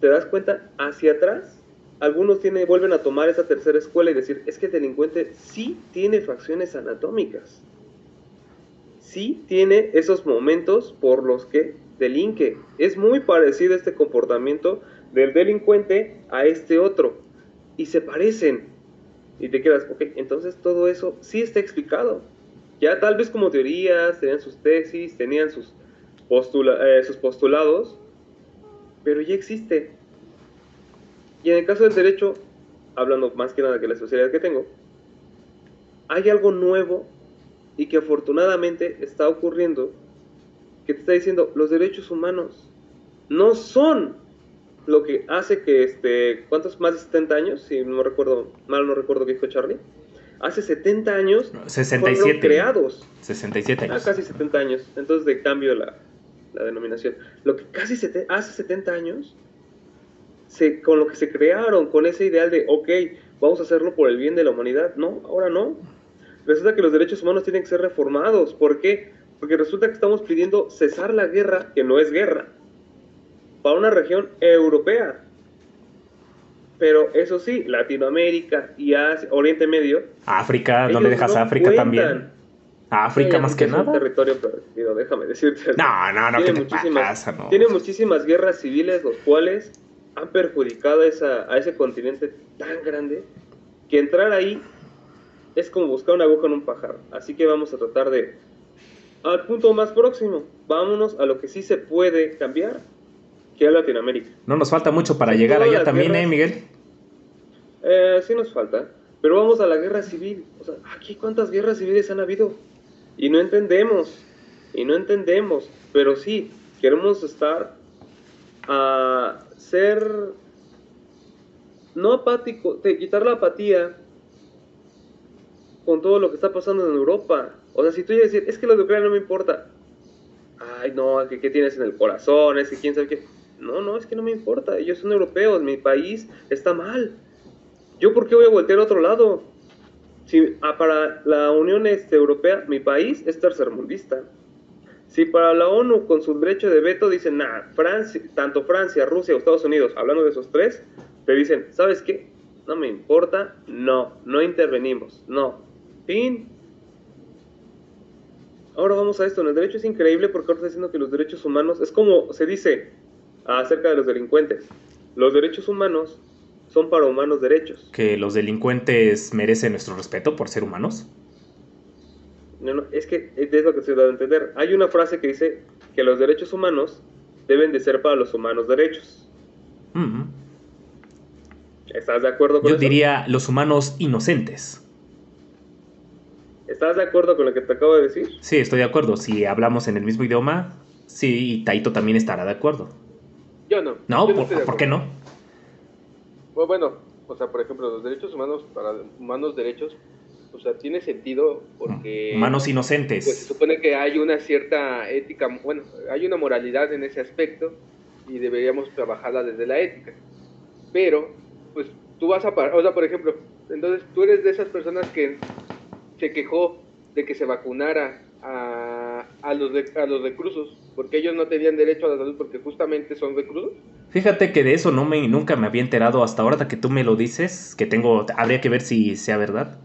te das cuenta, hacia atrás, algunos tienen, vuelven a tomar esa tercera escuela y decir, es que el delincuente sí tiene facciones anatómicas. Sí tiene esos momentos por los que delinque. Es muy parecido este comportamiento del delincuente a este otro. Y se parecen. Y te quedas, ok, entonces todo eso sí está explicado. Ya tal vez como teorías, tenían sus tesis, tenían sus, eh, sus postulados, pero ya existe. Y en el caso del derecho, hablando más que nada que la sociedad que tengo, hay algo nuevo y que afortunadamente está ocurriendo que te está diciendo, los derechos humanos no son lo que hace que, este, ¿cuántos? Más de 70 años, si no recuerdo, mal no recuerdo qué dijo Charlie. Hace 70 años 67, fueron creados. 67 años. Ah, casi 70 años. Entonces de cambio la, la denominación. Lo que casi hace 70 años, se, con lo que se crearon, con ese ideal de, ok, vamos a hacerlo por el bien de la humanidad. No, ahora no. Resulta que los derechos humanos tienen que ser reformados. ¿Por qué? Porque resulta que estamos pidiendo cesar la guerra, que no es guerra, para una región europea. Pero eso sí, Latinoamérica y Oriente Medio. África, ¿dónde dejas África también? África más que nada. territorio perdido, déjame decirte. No, no, no, tiene muchísimas, Tiene muchísimas guerras civiles, los cuales han perjudicado esa, a ese continente tan grande que entrar ahí es como buscar una aguja en un pajar. Así que vamos a tratar de al punto más próximo. Vámonos a lo que sí se puede cambiar, que a Latinoamérica. No nos falta mucho para llegar allá también, ¿eh, Miguel? Eh, sí nos falta. Pero vamos a la guerra civil. O sea, aquí cuántas guerras civiles han habido. Y no entendemos. Y no entendemos. Pero sí, queremos estar a ser no apático, de quitar la apatía con todo lo que está pasando en Europa. O sea, si tú ya decir, es que lo de Ucrania no me importa. Ay, no, qué tienes en el corazón, es que quién sabe qué. No, no, es que no me importa. Ellos son europeos, mi país está mal. ¿Yo por qué voy a voltear a otro lado? Si ah, para la Unión este, Europea, mi país es tercermundista. Si para la ONU con su derecho de veto dicen, nah, Francia, tanto Francia, Rusia o Estados Unidos, hablando de esos tres, te dicen, ¿sabes qué? No me importa, no, no intervenimos, no. Fin. Ahora vamos a esto, en el derecho es increíble porque ahora está diciendo que los derechos humanos, es como se dice acerca de los delincuentes, los derechos humanos son para humanos derechos. ¿Que los delincuentes merecen nuestro respeto por ser humanos? No, no, es que es lo que se da a entender. Hay una frase que dice que los derechos humanos deben de ser para los humanos derechos. ¿Estás de acuerdo con Yo diría los humanos inocentes. ¿Estás de acuerdo con lo que te acabo de decir? Sí, estoy de acuerdo. Si hablamos en el mismo idioma, sí, y Taito también estará de acuerdo. Yo no. No, por, qué no? Pues bueno, o sea, por ejemplo, los derechos humanos para humanos derechos, o sea, tiene sentido porque... Humanos inocentes. Pues se supone que hay una cierta ética, bueno, hay una moralidad en ese aspecto y deberíamos trabajarla desde la ética. Pero pues tú vas a parar, o sea, por ejemplo, entonces tú eres de esas personas que se quejó de que se vacunara a, a, los, a los reclusos, porque ellos no tenían derecho a la salud porque justamente son reclusos. Fíjate que de eso no me, nunca me había enterado hasta ahora que tú me lo dices, que tengo, habría que ver si sea verdad.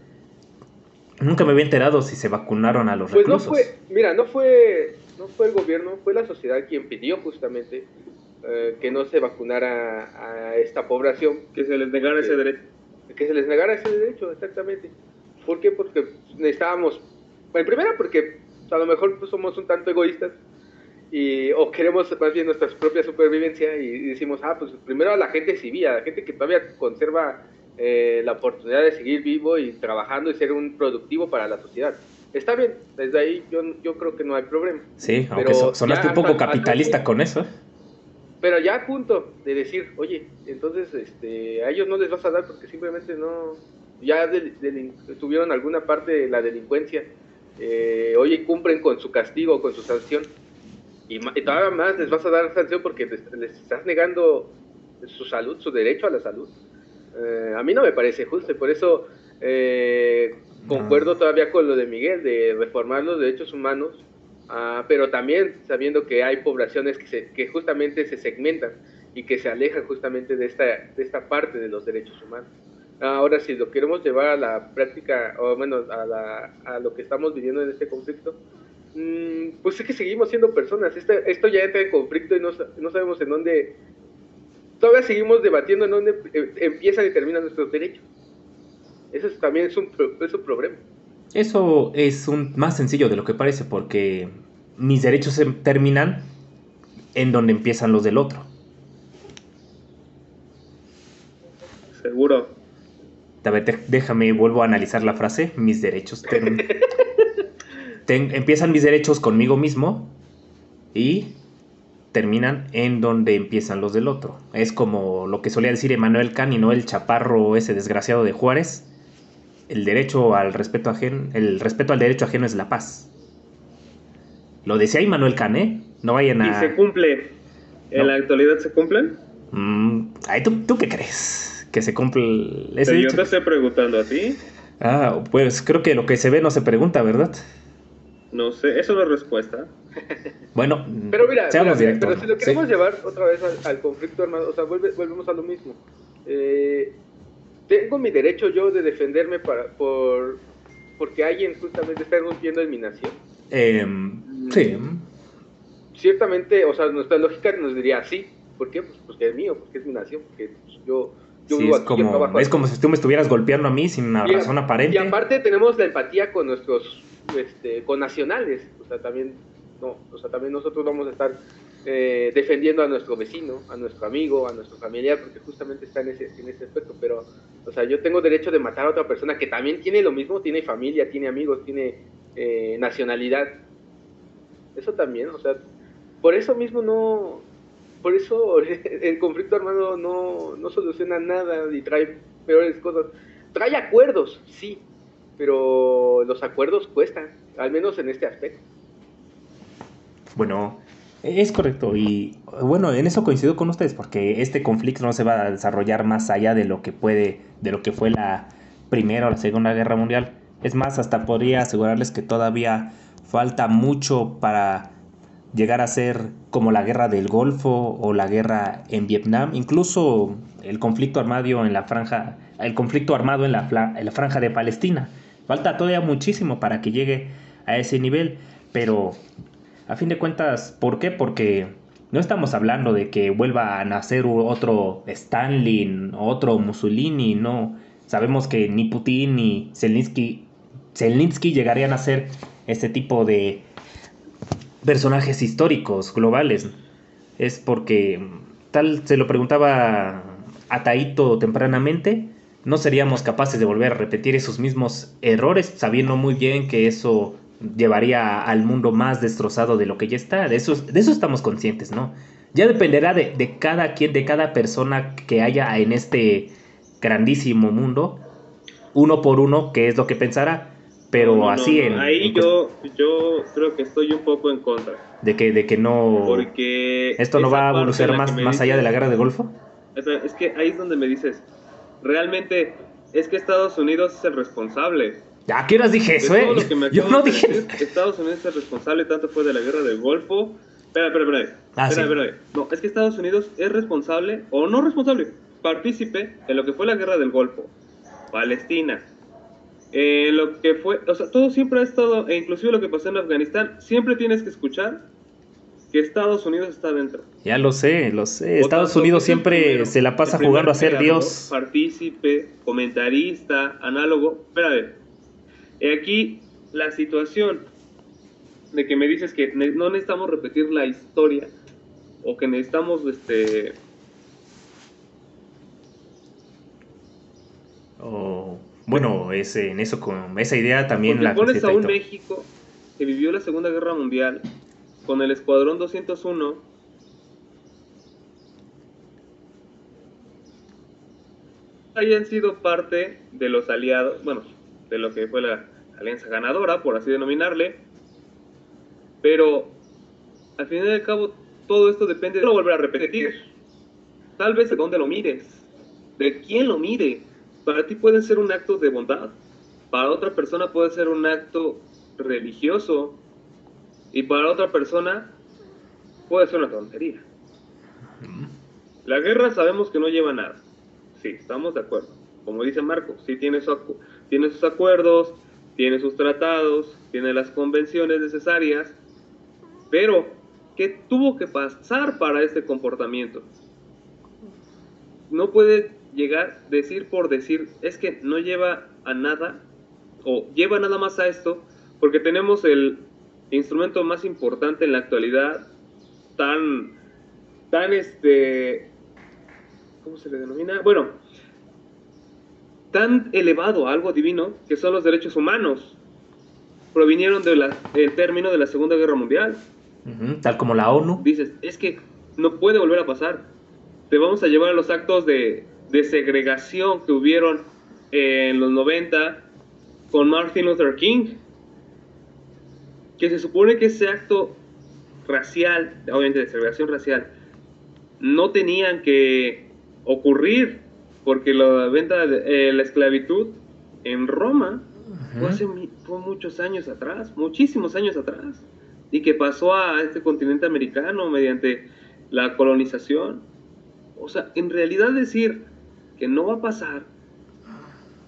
Nunca me había enterado si se vacunaron a los reclusos. Pues no fue, mira, no fue, no fue el gobierno, fue la sociedad quien pidió justamente eh, que no se vacunara a esta población. Que se les negara ese derecho. Que se les negara ese derecho, exactamente. ¿Por qué? Porque necesitábamos, en primera porque a lo mejor pues, somos un tanto egoístas y, o queremos más bien nuestra propia supervivencia y, decimos, ah, pues primero a la gente civil, a la gente que todavía conserva eh, la oportunidad de seguir vivo y trabajando y ser un productivo para la sociedad. Está bien, desde ahí yo, yo creo que no hay problema. Sí, aunque sonaste un poco capitalista con eso. Pero ya a punto de decir, oye, entonces este, a ellos no les vas a dar porque simplemente no, ya tuvieron alguna parte de la delincuencia, eh, oye, cumplen con su castigo, con su sanción, y, todavía más les vas a dar sanción porque les, estás negando su salud, su derecho a la salud. Eh, a mí no me parece justo y por eso eh, concuerdo todavía con lo de Miguel, de reformar los derechos humanos Ah, pero también sabiendo que hay poblaciones que, se, que justamente se segmentan y que se alejan justamente de esta, de esta parte de los derechos humanos. Ahora, si lo queremos llevar a la práctica, o menos a, la, a lo que estamos viviendo en este conflicto, mm, pues es que seguimos siendo personas. Este, esto ya entra en conflicto y no, no sabemos en dónde. Todavía seguimos debatiendo en dónde eh, empiezan y terminan nuestros derechos. Eso también es un, es un problema. Eso es un, más sencillo de lo que parece porque mis derechos se terminan en donde empiezan los del otro. Seguro. A ver, déjame, vuelvo a analizar la frase. Mis derechos empiezan mis derechos conmigo mismo y terminan en donde empiezan los del otro. Es como lo que solía decir Emanuel Kant y no el chaparro ese desgraciado de Juárez el derecho al respeto ajeno, el respeto al derecho ajeno es la paz. Lo decía Immanuel Cané, ¿eh? no vayan a... ¿Y se cumple? ¿En la actualidad se cumplen? Mm, ¿tú, ¿tú, qué crees? ¿Que se cumple ese Yo te estoy preguntando a ti. Ah, pues creo que lo que se ve no se pregunta, ¿verdad? No sé, eso no es respuesta. Bueno, pero mira, seamos directos. Pero si lo queremos llevar otra vez al, conflicto armado, o sea, volvemos a lo mismo. Eh, tengo mi derecho yo de defenderme para, por, porque alguien justamente está rompiendo en mi nación. Em, sí. Ciertamente, o sea, nuestra lógica nos diría sí. ¿Por qué? Pues porque es mío, porque es mi nación, porque pues, yo... yo es, como, es como si tú me estuvieras golpeando a mí sin una razón aparente. Y aparte tenemos la empatía con nuestros, este, con nacionales. O sea, también, no, o sea, también nosotros vamos a estar eh, defendiendo a nuestro vecino, a nuestro amigo, a nuestro familiar, porque justamente está en ese, en ese aspecto. Pero, o sea, yo tengo derecho de matar a otra persona que también tiene lo mismo, tiene familia, tiene amigos, tiene eh, nacionalidad. Eso también, o sea, por eso mismo no, por eso el conflicto armado no, no soluciona nada y trae peores cosas. Trae acuerdos, sí, pero los acuerdos cuestan, al menos en este aspecto. Bueno, es correcto y bueno, en eso coincido con ustedes porque este conflicto no se va a desarrollar más allá de lo que puede, de lo que fue la Primera o la Segunda Guerra Mundial. Es más, hasta podría asegurarles que todavía falta mucho para llegar a ser como la guerra del Golfo o la guerra en Vietnam, incluso el conflicto armado en la franja, el conflicto armado en la, en la franja de Palestina. Falta todavía muchísimo para que llegue a ese nivel, pero a fin de cuentas, ¿por qué? Porque no estamos hablando de que vuelva a nacer otro Stalin, otro Mussolini, no. Sabemos que ni Putin ni Zelensky, Zelensky llegarían a ser este tipo de personajes históricos globales. Es porque, tal se lo preguntaba a Taito tempranamente, no seríamos capaces de volver a repetir esos mismos errores, sabiendo muy bien que eso llevaría al mundo más destrozado de lo que ya está. De eso, de eso estamos conscientes, ¿no? Ya dependerá de, de cada quien, de cada persona que haya en este grandísimo mundo, uno por uno, qué es lo que pensará. Pero así en. Ahí yo, yo creo que estoy un poco en contra. De que, de que no. Porque. ¿Esto no va a evolucionar más, más allá de la guerra de Golfo? Es que ahí es donde me dices. Realmente es que Estados Unidos es el responsable. ¿A qué horas dije eso, eh? Yo no dije. Estados Unidos es el responsable tanto fue de la guerra del Golfo. Espera, espera, espera. Ah, espera, espera. No, es que Estados Unidos es responsable, o no responsable, partícipe en lo que fue la guerra del Golfo. Palestina, eh, lo que fue, o sea, todo siempre ha estado, e inclusive lo que pasó en Afganistán, siempre tienes que escuchar que Estados Unidos está dentro. Ya lo sé, lo sé. Estados Unidos siempre se la pasa jugando a ser Dios. Partícipe, comentarista, análogo. Espera, a aquí la situación de que me dices que no necesitamos repetir la historia o que necesitamos este o bueno, ese, en eso con esa idea también la pones a un México que vivió la Segunda Guerra Mundial con el Escuadrón 201 hayan sido parte de los aliados, bueno, de lo que fue la alianza ganadora, por así denominarle, pero al final y al cabo todo esto depende de no volver a repetir. Tal vez de dónde lo mires, de quién lo mire, para ti puede ser un acto de bondad, para otra persona puede ser un acto religioso y para otra persona puede ser una tontería. La guerra sabemos que no lleva nada. Sí, estamos de acuerdo. Como dice Marco, sí tiene, tiene sus acuerdos, tiene sus tratados, tiene las convenciones necesarias, pero ¿qué tuvo que pasar para este comportamiento? No puede llegar, decir por decir, es que no lleva a nada, o lleva nada más a esto, porque tenemos el instrumento más importante en la actualidad, tan, tan este, ¿cómo se le denomina? Bueno, tan elevado, algo divino, que son los derechos humanos, provinieron del término de la Segunda Guerra Mundial. tal como la ONU. Dices, es que no puede volver a pasar. Te vamos a llevar a los actos de, de segregación que hubieron en los 90 con Martin Luther King, que se supone que ese acto racial, obviamente de segregación racial, no tenían que ocurrir porque la venta de eh, la esclavitud en Roma fue hace fue muchos años atrás, muchísimos años atrás, y que pasó a este continente americano mediante la colonización. O sea, en realidad decir que no va a pasar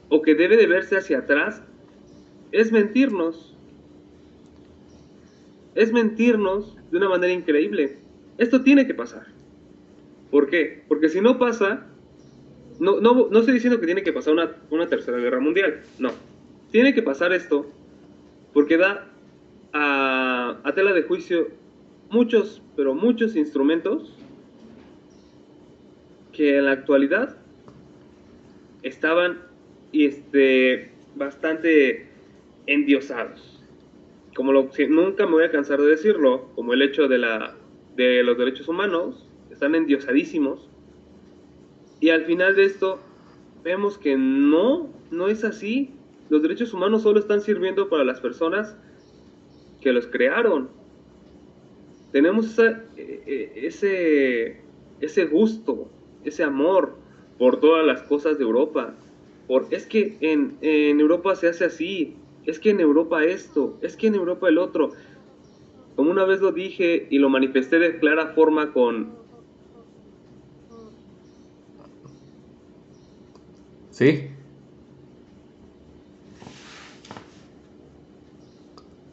o que debe de verse hacia atrás es mentirnos. Es mentirnos de una manera increíble. Esto tiene que pasar. ¿Por qué? Porque si no pasa, no, no, no estoy diciendo que tiene que pasar una, una, tercera guerra mundial, no. Tiene que pasar esto porque da a, a tela de juicio muchos, pero muchos instrumentos que en la actualidad estaban este, bastante endiosados. Como nunca me voy a cansar de decirlo, como el hecho de, la, de los derechos humanos, están endiosadísimos. Y al final de esto, vemos que no, no es así. Los derechos humanos solo están sirviendo para las personas que los crearon. Tenemos e, e, ese, ese gusto, ese amor por todas las cosas de Europa. Por, es que en, en Europa se hace así, es que en Europa esto, es que en Europa el otro. Como una vez lo dije y lo manifesté de clara forma con... Sí.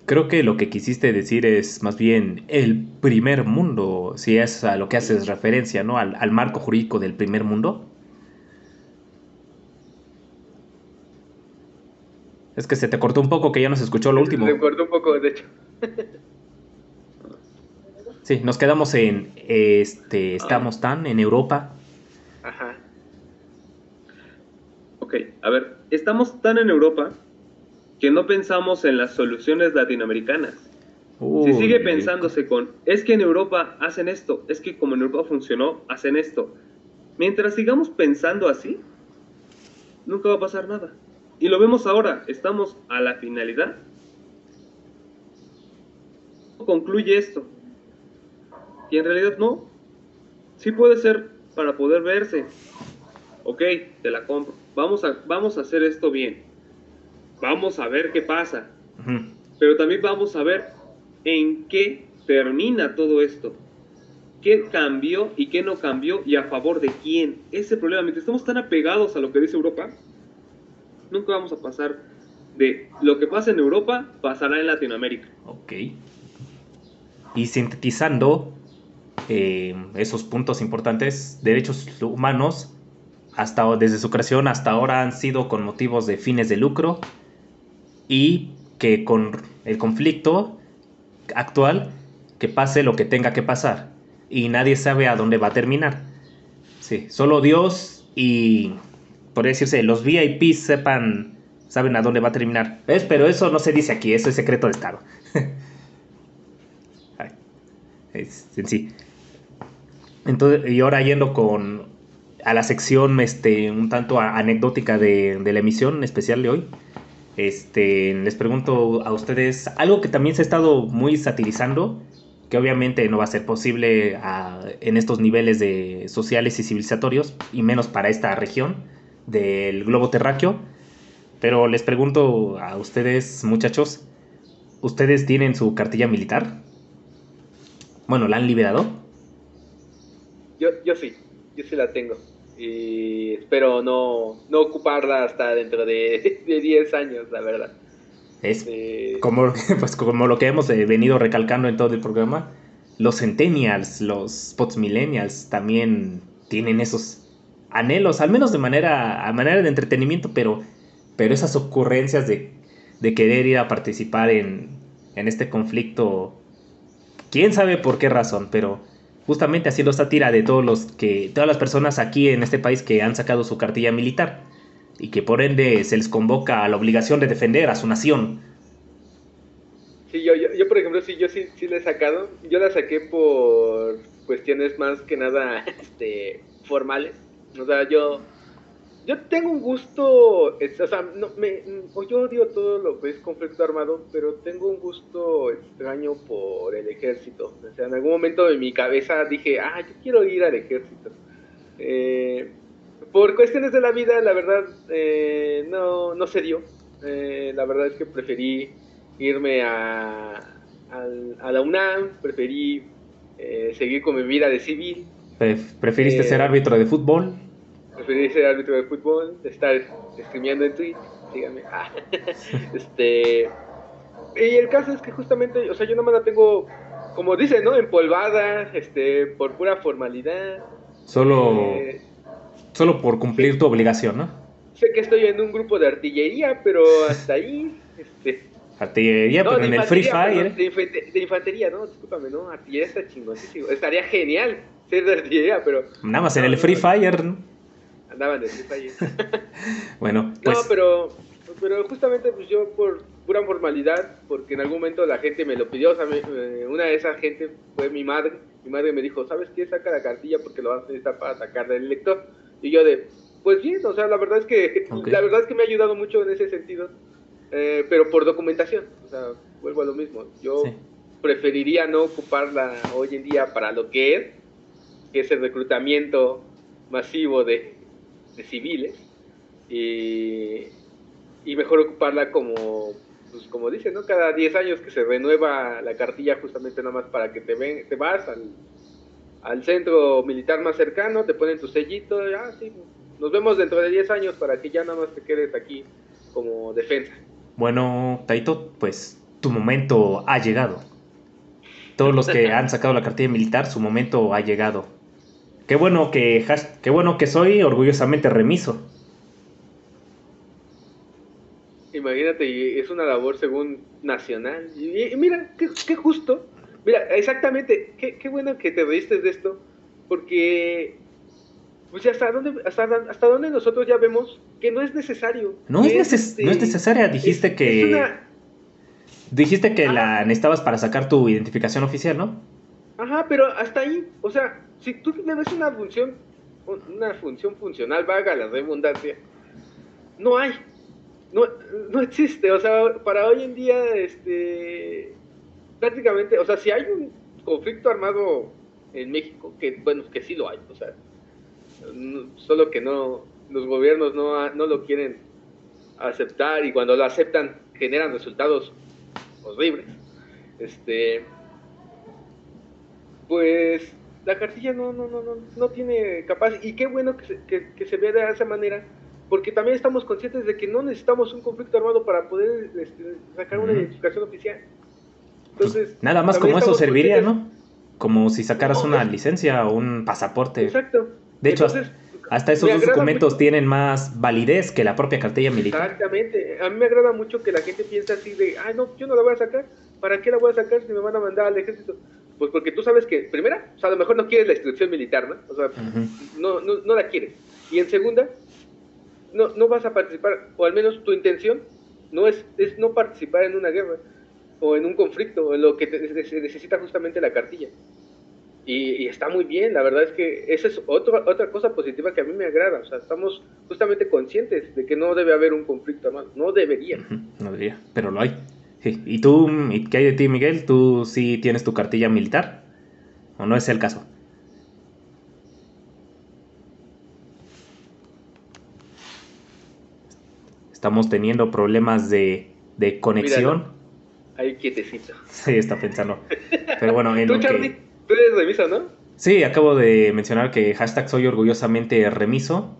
Creo que lo que quisiste decir es más bien el primer mundo, si es a lo que haces referencia, ¿no? Al, al marco jurídico del primer mundo. Es que se te cortó un poco, que ya no se escuchó lo último. Se cortó un poco, de hecho. sí, nos quedamos en, este, estamos tan en Europa. Ajá. Ok, a ver, estamos tan en Europa que no pensamos en las soluciones latinoamericanas. si sigue pensándose con, es que en Europa hacen esto, es que como en Europa funcionó, hacen esto. Mientras sigamos pensando así, nunca va a pasar nada. Y lo vemos ahora, estamos a la finalidad. Concluye esto. Y en realidad no. Sí puede ser para poder verse. Ok, te la compro. Vamos a, vamos a hacer esto bien vamos a ver qué pasa. Pero también vamos a ver en qué termina todo esto. ¿Qué cambió y qué no cambió y a favor de quién? Ese problema, mientras estamos tan apegados a lo que dice Europa, nunca vamos a pasar de lo que pasa en Europa, pasará en Latinoamérica. Ok. Y sintetizando eh, esos puntos importantes, derechos humanos, hasta desde su creación hasta ahora han sido con motivos de fines de lucro y que con el conflicto actual, que pase lo que tenga que pasar. Y nadie sabe a dónde va a terminar. Sí, solo Dios y, por decirse, los VIPs sepan, saben a dónde va a terminar. ¿Ves? Pero eso no se dice aquí, eso es secreto de Estado. es en sí. Entonces, y ahora yendo con a la sección este, un tanto anecdótica de, de la emisión especial de hoy. Este, les pregunto a ustedes algo que también se ha estado muy satirizando, que obviamente no va a ser posible en estos niveles de sociales y civilizatorios, y menos para esta región del globo terráqueo. Pero les pregunto a ustedes, muchachos, ¿ustedes tienen su cartilla militar? Bueno, ¿la han liberado? Yo, yo sí, yo sí la tengo y espero no, no ocuparla hasta dentro de, de 10 años, la verdad. Es eh, como, pues, como lo que hemos eh, venido recalcando en todo el programa, los centennials, los post millennials también tienen esos anhelos, al menos de manera, a manera de entretenimiento, pero, pero esas ocurrencias de, querer ir a participar en, este conflicto, quién sabe por qué razón, pero justamente haciendo sátira de todos los que todas las personas aquí en este país que han sacado su cartilla militar y que por ende se les convoca a la obligación de defender a su nación. Sí, yo, yo, por ejemplo, sí, yo sí, sí la he sacado. Yo la saqué por cuestiones más que nada este, formales. O sea, yo yo tengo un gusto, o sea, no, me, yo odio todo lo que es conflicto armado, pero tengo un gusto extraño por el ejército. O sea, en algún momento de mi cabeza dije, ah, yo quiero ir al ejército. Eh, por cuestiones de la vida, la verdad, eh, no, no se dio. Eh, la verdad es que preferí irme a, a, la UNAM, preferí seguir con mi vida de civil. ¿Preferiste ser árbitro de fútbol? Preferí ser árbitro de fútbol, estar streameando en Twitch, dígame. Ah, este, y el caso es que justamente, o sea, yo nomás la tengo, como dice, ¿no? Empolvada, este, por pura formalidad. Solo, eh, solo por cumplir tu obligación, ¿no? Sé que estoy en un grupo de artillería, pero hasta ahí, este. Artillería, pero en el Free Fire. de, infantería, ¿no? Discúlpame, ¿no? Artillería está chingoncísimo. Estaría genial ser de artillería, pero. Nada más en el Free Fire. Andaban de bueno, pues. No, pero, pero justamente pues yo por pura formalidad, porque en algún momento la gente me lo pidió. O sea, eh, una de esas gente fue mi madre. Mi madre me dijo, ¿sabes qué? Saca la cartilla porque lo vas a necesitar para sacar del lector. Y yo de, pues bien, o sea, la verdad es que, la verdad es que me ha ayudado mucho en ese sentido eh, pero por documentación, o sea, vuelvo a lo mismo. Yo preferiría no ocuparla hoy en día para lo que es, que es el reclutamiento masivo de, civiles, y, mejor ocuparla como, pues como dicen, ¿no? Cada 10 años que se renueva la cartilla justamente nada más para que te, ven, te vas al, al centro militar más cercano, te ponen tu sellito, ya, sí, nos vemos dentro de 10 años para que ya nada más te quedes aquí como defensa. Bueno, Taito, pues tu momento ha llegado. Todos los que han sacado la cartilla militar, su momento ha llegado. Qué bueno que, qué bueno que soy orgullosamente remiso. Imagínate, es una labor según nacional. Y, mira, qué, justo. Mira, exactamente, qué, qué bueno que te reíste de esto, porque pues hasta dónde, hasta, hasta dónde nosotros ya vemos que no es necesario. No, es, este, no es necesaria, dijiste que... Dijiste que la necesitabas para sacar tu identificación oficial, ¿no? Ajá, pero hasta ahí, o sea, si tú le ves una función, una función funcional, vaga la redundancia, no hay, no, no existe, o sea, para hoy en día, este, prácticamente, o sea, si hay un conflicto armado en México, que bueno, que sí lo hay, o sea, solo que no, los gobiernos no, no lo quieren aceptar y cuando lo aceptan generan resultados horribles. Este, pues la cartilla no, no, no, no, no tiene capaz, y qué bueno que se, que, se vea de esa manera, porque también estamos conscientes de que no necesitamos un conflicto armado para poder este, sacar una identificación oficial. Pues Entonces, nada más como eso serviría, ¿no? Como si sacaras una licencia o un pasaporte. Exacto. De hecho, hasta esos dos documentos tienen más validez que la propia cartilla militar. Exactamente. A mí me agrada mucho que la gente piense así de, ah, no, yo no la voy a sacar. ¿Para qué la voy a sacar si me van a mandar al ejército? Pues porque tú sabes que, primera, o sea, a lo mejor no quieres la instrucción militar, ¿no? O sea, no, no, no, la quieres. Y en segunda, no, no vas a participar, o al menos tu intención no es, es no participar en una guerra o en un conflicto, en lo que se necesita justamente la cartilla. Y, está muy bien, la verdad es que esa es otra otra cosa positiva que a mí me agrada. O sea, estamos justamente conscientes de que no debe haber un conflicto armado, no debería. No debería, pero lo hay. ¿Y tú, qué hay de ti, Miguel? ¿Tú sí tienes tu cartilla militar? ¿O no es el caso? Estamos teniendo problemas de, de conexión. ahí quietecito. Sí, está pensando. Pero bueno, en lo que... Tú eres remiso, ¿no? Sí, acabo de mencionar que hashtag soy orgullosamente remiso.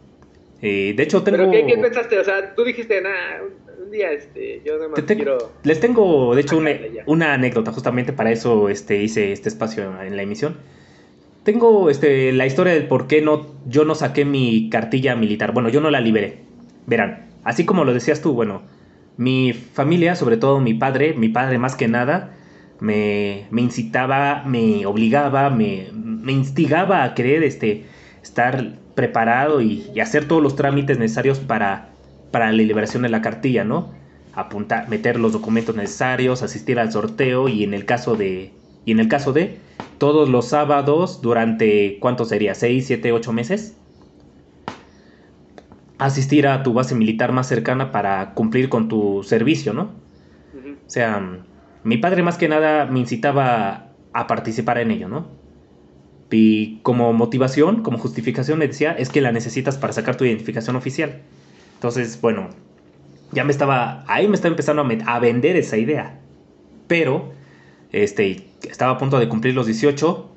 Eh, de hecho, tengo... ¿Pero qué, pensaste? O sea, tú dijiste, nada, día este, yo nada más quiero... Les tengo, de hecho, una, anécdota. Justamente para eso este, hice este espacio en la emisión. Tengo este, la historia del por qué no, yo no saqué mi cartilla militar. Bueno, yo no la liberé. Verán, así como lo decías tú, bueno, mi familia, sobre todo mi padre, mi padre más que nada, me, incitaba, me obligaba, me, instigaba a querer este, estar preparado y, hacer todos los trámites necesarios para, para la liberación de la cartilla, ¿no? Apuntar, meter los documentos necesarios, asistir al sorteo y en el caso de, y en el caso de todos los sábados durante, ¿cuánto sería? ¿6, 7, 8 meses? Asistir a tu base militar más cercana para cumplir con tu servicio, ¿no? O sea, mi padre más que nada me incitaba a participar en ello, ¿no? Y como motivación, como justificación me decía, es que la necesitas para sacar tu identificación oficial. Entonces, bueno, ya me estaba, ahí me estaba empezando a, vender esa idea. Pero, este, estaba a punto de cumplir los 18.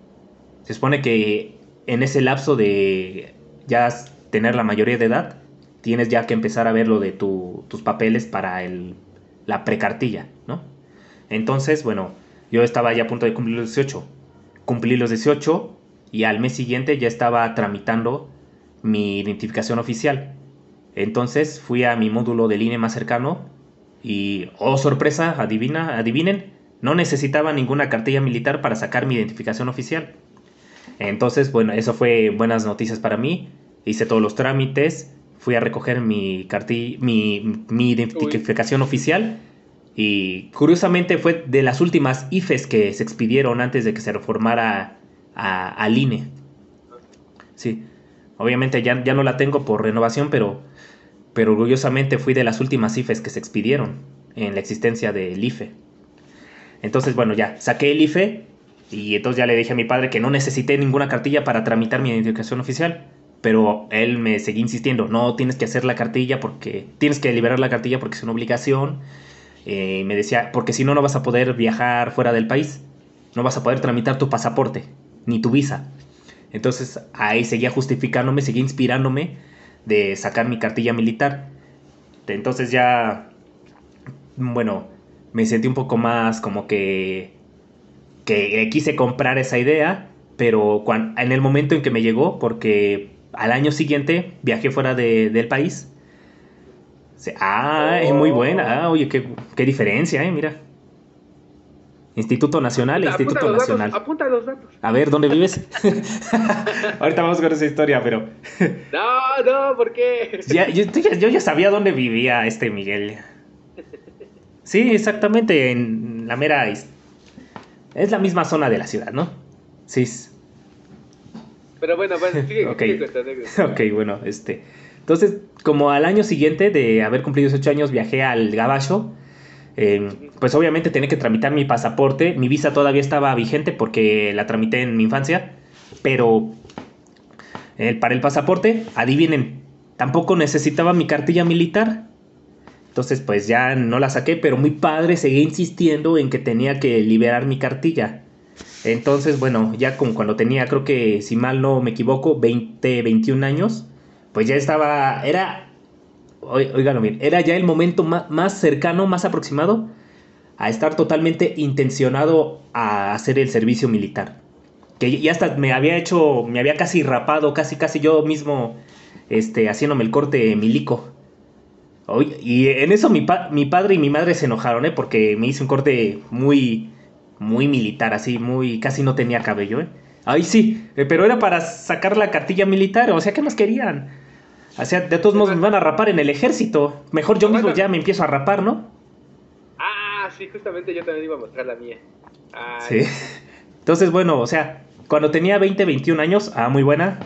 Se supone que en ese lapso de ya tener la mayoría de edad, tienes ya que empezar a ver lo de tus papeles para el, la precartilla, ¿no? Entonces, bueno, yo estaba ya a punto de cumplir los 18. Cumplí los 18 y al mes siguiente ya estaba tramitando mi identificación oficial. Entonces fui a mi módulo de línea más cercano Y, oh sorpresa, adivina, adivinen, no necesitaba ninguna cartilla militar para sacar mi identificación oficial. Entonces, bueno, eso fue buenas noticias para mí. Hice todos los trámites, fui a recoger mi, cartilla, mi, mi identificación oficial y curiosamente fue de las últimas IFES que se expidieron antes de que se reformara a, al INE. Sí, obviamente ya, ya no la tengo por renovación, pero, pero orgullosamente fui de las últimas IFES que se expidieron en la existencia del IFE. Entonces, bueno, ya saqué el IFE y entonces ya le dije a mi padre que no necesité ninguna cartilla para tramitar mi identificación oficial. Pero él me seguía insistiendo, no tienes que hacer la cartilla porque tienes que liberar la cartilla porque es una obligación. Eh, me decía, porque si no, no vas a poder viajar fuera del país. No vas a poder tramitar tu pasaporte, ni tu visa. Entonces ahí seguía justificándome, seguía inspirándome de sacar mi cartilla militar. Entonces ya, bueno, me sentí un poco más como que, que quise comprar esa idea, pero en el momento en que me llegó, porque al año siguiente viajé fuera del país. Ah, es muy buena. Ah, oye, qué, qué diferencia, eh, mira. Instituto Nacional, Instituto Nacional. apunta los datos. A ver, ¿dónde vives? Ahorita vamos con esa historia, pero. no, no, ¿por qué? yo, yo, ya sabía dónde vivía este Miguel. Sí, exactamente, en la mera... Es la misma zona de la ciudad, ¿no? Sí. Pero bueno, bueno, sigue, okay. ok, bueno, este... Entonces, como al año siguiente de haber cumplido 18 años, viajé al Gabacho. Pues obviamente tenía que tramitar mi pasaporte. Mi visa todavía estaba vigente porque la tramité en mi infancia. Pero para el pasaporte, adivinen, tampoco necesitaba mi cartilla militar. Entonces, pues ya no la saqué, pero mi padre seguía insistiendo en que tenía que liberar mi cartilla. Entonces, bueno, ya como cuando tenía, creo que si mal no me equivoco, 20, 21 años, pues ya estaba, era, oiganlo bien, era ya el momento más, cercano, más aproximado a estar totalmente intencionado a hacer el servicio militar. Que ya hasta me había hecho, me había casi rapado, casi, casi yo mismo, este, haciéndome el corte milico y en eso mi, mi padre y mi madre se enojaron, ¿eh? Porque me hice un corte muy, muy militar, así, muy, casi no tenía cabello, ¿eh? Ahí sí, eh, pero era para sacar la cartilla militar, o sea, ¿qué más querían? O sea, de todos modos me van a rapar en el ejército. Mejor yo mismo ya me empiezo a rapar, ¿no? Ah, sí, justamente yo también iba a mostrar la mía. Sí. Entonces, bueno, o sea, cuando tenía 20, 21 años, ah, muy buena,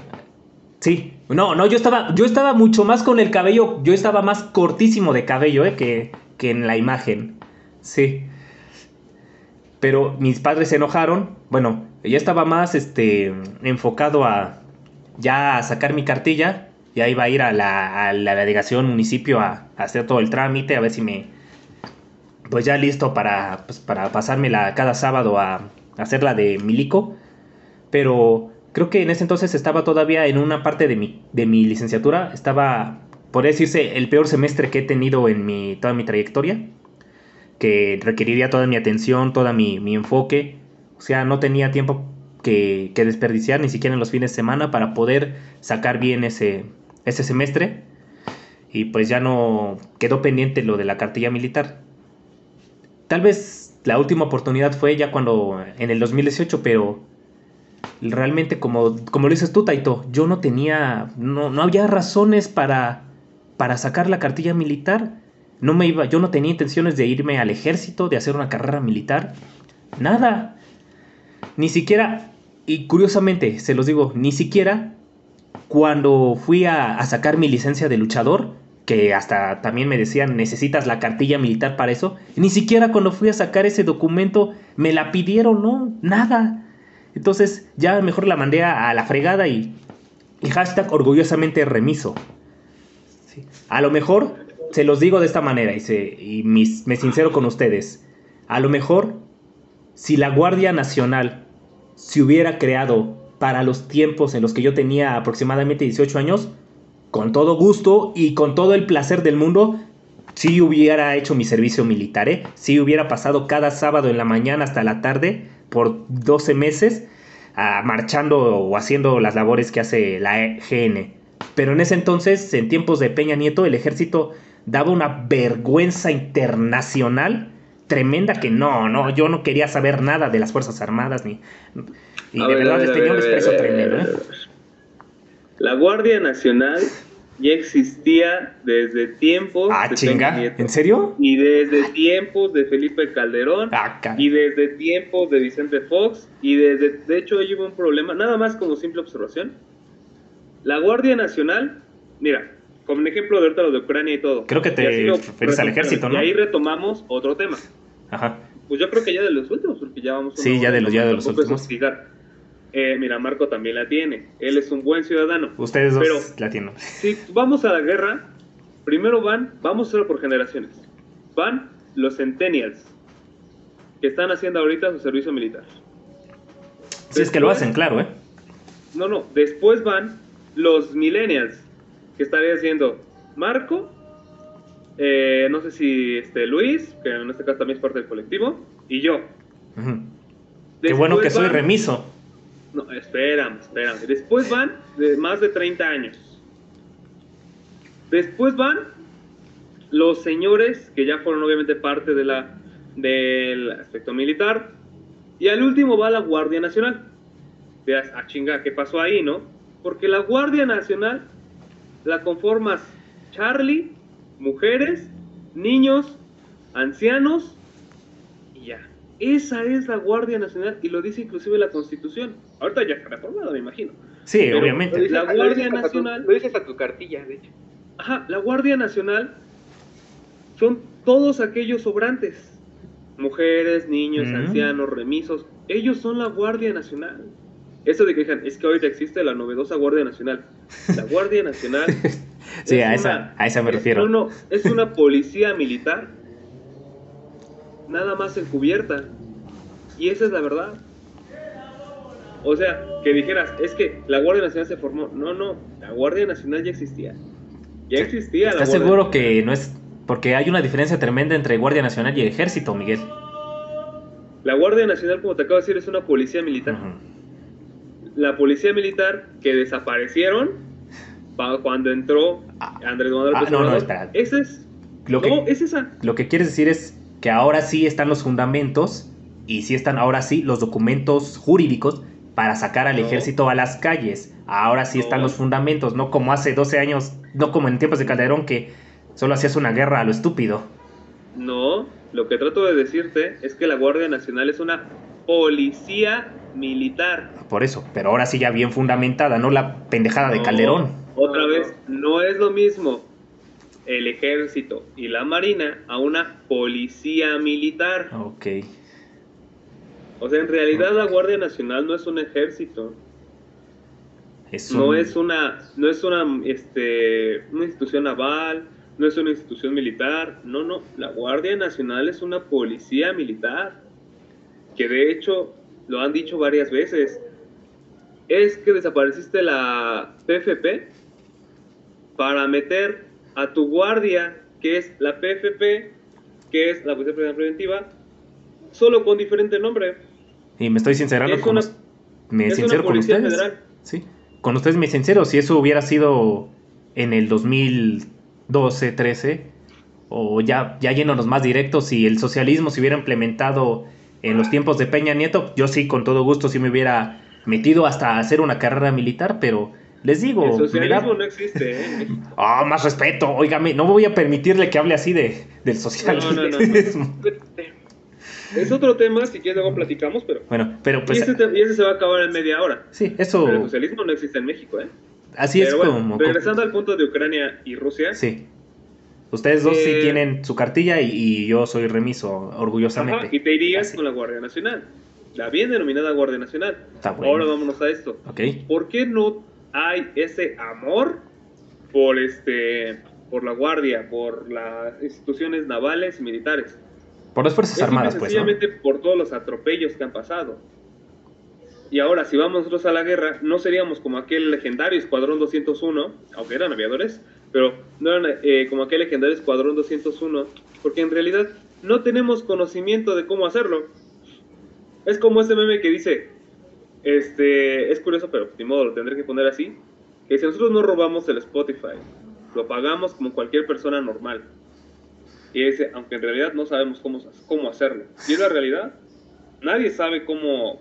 Sí, no, no, yo estaba, yo estaba mucho más con el cabello, yo estaba más cortísimo de cabello, eh, que, que en la imagen. Sí. Pero mis padres se enojaron. Bueno, ya estaba más este, enfocado a ya a sacar mi cartilla. Ya iba a ir a la, a la delegación municipio a, hacer todo el trámite, a ver si me... Pues ya listo para, pues, para pasármela cada sábado a, a hacerla de milico. Pero creo que en ese entonces estaba todavía en una parte de mi, de mi licenciatura, estaba, por decirse, el peor semestre que he tenido en mi, toda mi trayectoria, que requeriría toda mi atención, toda mi, enfoque, o sea, no tenía tiempo que, desperdiciar, ni siquiera en los fines de semana, para poder sacar bien ese, ese semestre, y pues ya no quedó pendiente lo de la cartilla militar. Tal vez la última oportunidad fue ya cuando, en el 2018, pero realmente como, como lo dices tú, Taito, yo no tenía, no, no había razones para, para sacar la cartilla militar. No me iba, yo no tenía intenciones de irme al ejército, de hacer una carrera militar. Nada. Ni siquiera, y curiosamente, se los digo, ni siquiera cuando fui a, sacar mi licencia de luchador, que hasta también me decían necesitas la cartilla militar para eso, ni siquiera cuando fui a sacar ese documento me la pidieron, no, nada. Entonces ya mejor la mandé a, la fregada y, y, hashtag orgullosamente remiso. A lo mejor se los digo de esta manera y, se, y me sincero con ustedes. A lo mejor si la Guardia Nacional se hubiera creado para los tiempos en los que yo tenía aproximadamente 18 años, con todo gusto y con todo el placer del mundo, sí hubiera hecho mi servicio militar, ¿eh? sí hubiera pasado cada sábado en la mañana hasta la tarde por 12 meses ah, marchando o haciendo las labores que hace la GN. Pero en ese entonces, en tiempos de Peña Nieto, el ejército daba una vergüenza internacional tremenda que no, no, yo no quería saber nada de las Fuerzas Armadas ni... Y de verdad les tenía un desprecio tremendo. ¿eh? La Guardia Nacional ya existía desde tiempos ah, de chinga. ¿En serio? Y desde tiempos de Felipe Calderón. Ah, y desde tiempos de Vicente Fox. Y desde, de hecho, ahí hubo un problema, nada más como simple observación. La Guardia Nacional, mira, como un ejemplo de ahorita lo de Ucrania y todo. Creo que te refieres al ejército, ¿no? Y ahí retomamos otro tema. Ajá. Pues yo creo que ya de los últimos, porque ya vamos. Sí, ya de los, ya de los últimos. Eh, mira, Marco también la tiene. Él es un buen ciudadano. Ustedes dos pero, la tienen. Si vamos a la guerra, primero van, vamos a hacerlo por generaciones. Van los centennials, que están haciendo ahorita su servicio militar. Si es que lo hacen, claro, ¿eh? No, no. Después van los millennials, que estaría haciendo Marco, eh, no sé si este Luis, que en este caso también es parte del colectivo, y yo. Qué bueno que soy remiso. No, espérame, espérame. Después van de más de 30 años. Después van los señores que ya fueron obviamente parte de la, del aspecto militar. Y al último va la Guardia Nacional. Veas, a chinga, ¿qué pasó ahí, no? Porque la Guardia Nacional la conformas Charlie, mujeres, niños, ancianos y ya. Esa es la Guardia Nacional y lo dice inclusive la Constitución. Ahorita ya está reformada, me imagino. Sí, obviamente. La Guardia Nacional. lo dices a tu cartilla, de hecho. Ajá, la Guardia Nacional son todos aquellos sobrantes. Mujeres, niños, mm. ancianos, remisos. Ellos son la Guardia Nacional. Eso de que digan, es que ahorita existe la novedosa Guardia Nacional. La Guardia Nacional. sí, a, esa, a esa me refiero. No, no, es una policía militar. Nada más encubierta. Y esa es la verdad. O sea, que dijeras, es que la Guardia Nacional se formó. No, no, la Guardia Nacional ya existía. Ya existía ¿Estás seguro que no es.? Porque hay una diferencia tremenda entre Guardia Nacional y Ejército, Miguel. La Guardia Nacional, como te acabo de decir, es una policía militar la policía militar que desaparecieron cuando entró ah. Andrés Manuel ah, no, no, espera. Ese es. Lo no, es esa. Lo que quieres decir es que ahora sí están los fundamentos y sí están ahora sí los documentos jurídicos para sacar al ejército a las calles. Ahora sí están los fundamentos, no como hace 12 años, no como en tiempos de Calderón que solo hacías una guerra a lo estúpido. No, lo que trato de decirte es que la Guardia Nacional es una policía militar. Por eso, pero ahora sí ya bien fundamentada, no la pendejada de Calderón. Otra vez, no es lo mismo el ejército y la marina a una policía militar. Ok. O sea, en realidad la Guardia Nacional no es un ejército. No es una, no es una, este, una institución naval, no es una institución militar. No, no. La Guardia Nacional es una policía militar. Que de hecho lo han dicho varias veces, es que desapareciste la PFP para meter a tu guardia, que es la PFP, que es la Policía Preventiva, solo con diferente nombre. Y me estoy sincerando con, me sincero con ustedes. Sí, con ustedes me sincero, si eso hubiera sido en el 2012, 13, o ya, ya yéndonos más directos, si el socialismo se hubiera implementado en los tiempos de Peña Nieto, yo sí, con todo gusto, sí me hubiera metido hasta hacer una carrera militar, pero les digo... El socialismo no existe, ¿eh? Ah, más respeto, óigame, no voy a permitirle que hable así de, del socialismo. No, no, no. es otro tema, si quieres luego platicamos, pero... Bueno, pero pues... Y ese, se va a acabar en media hora. Sí, eso... Pero el socialismo no existe en México, ¿eh? Así es como... Regresando al punto de Ucrania y Rusia. Sí. Ustedes dos sí eh, tienen su cartilla y, yo soy remiso, orgullosamente. y te irías con la Guardia Nacional, la bien denominada Guardia Nacional. Ahora vámonos a esto. Okay. ¿Por qué no hay ese amor por este por la Guardia, por las instituciones navales y militares? Por las Fuerzas Armadas, pues. Sencillamente por todos los atropellos que han pasado. Y ahora, si vamos nosotros a la guerra, no seríamos como aquel legendario Escuadrón 201, aunque eran aviadores, pero no eran eh, como aquel legendario Escuadrón 201, porque en realidad no tenemos conocimiento de cómo hacerlo. Es como ese meme que dice, este, es curioso, pero de modo lo tendré que poner así, que si nosotros no robamos el Spotify, lo pagamos como cualquier persona normal, Y dice, aunque en realidad no sabemos cómo, cómo hacerlo. Y es la realidad. Nadie sabe cómo,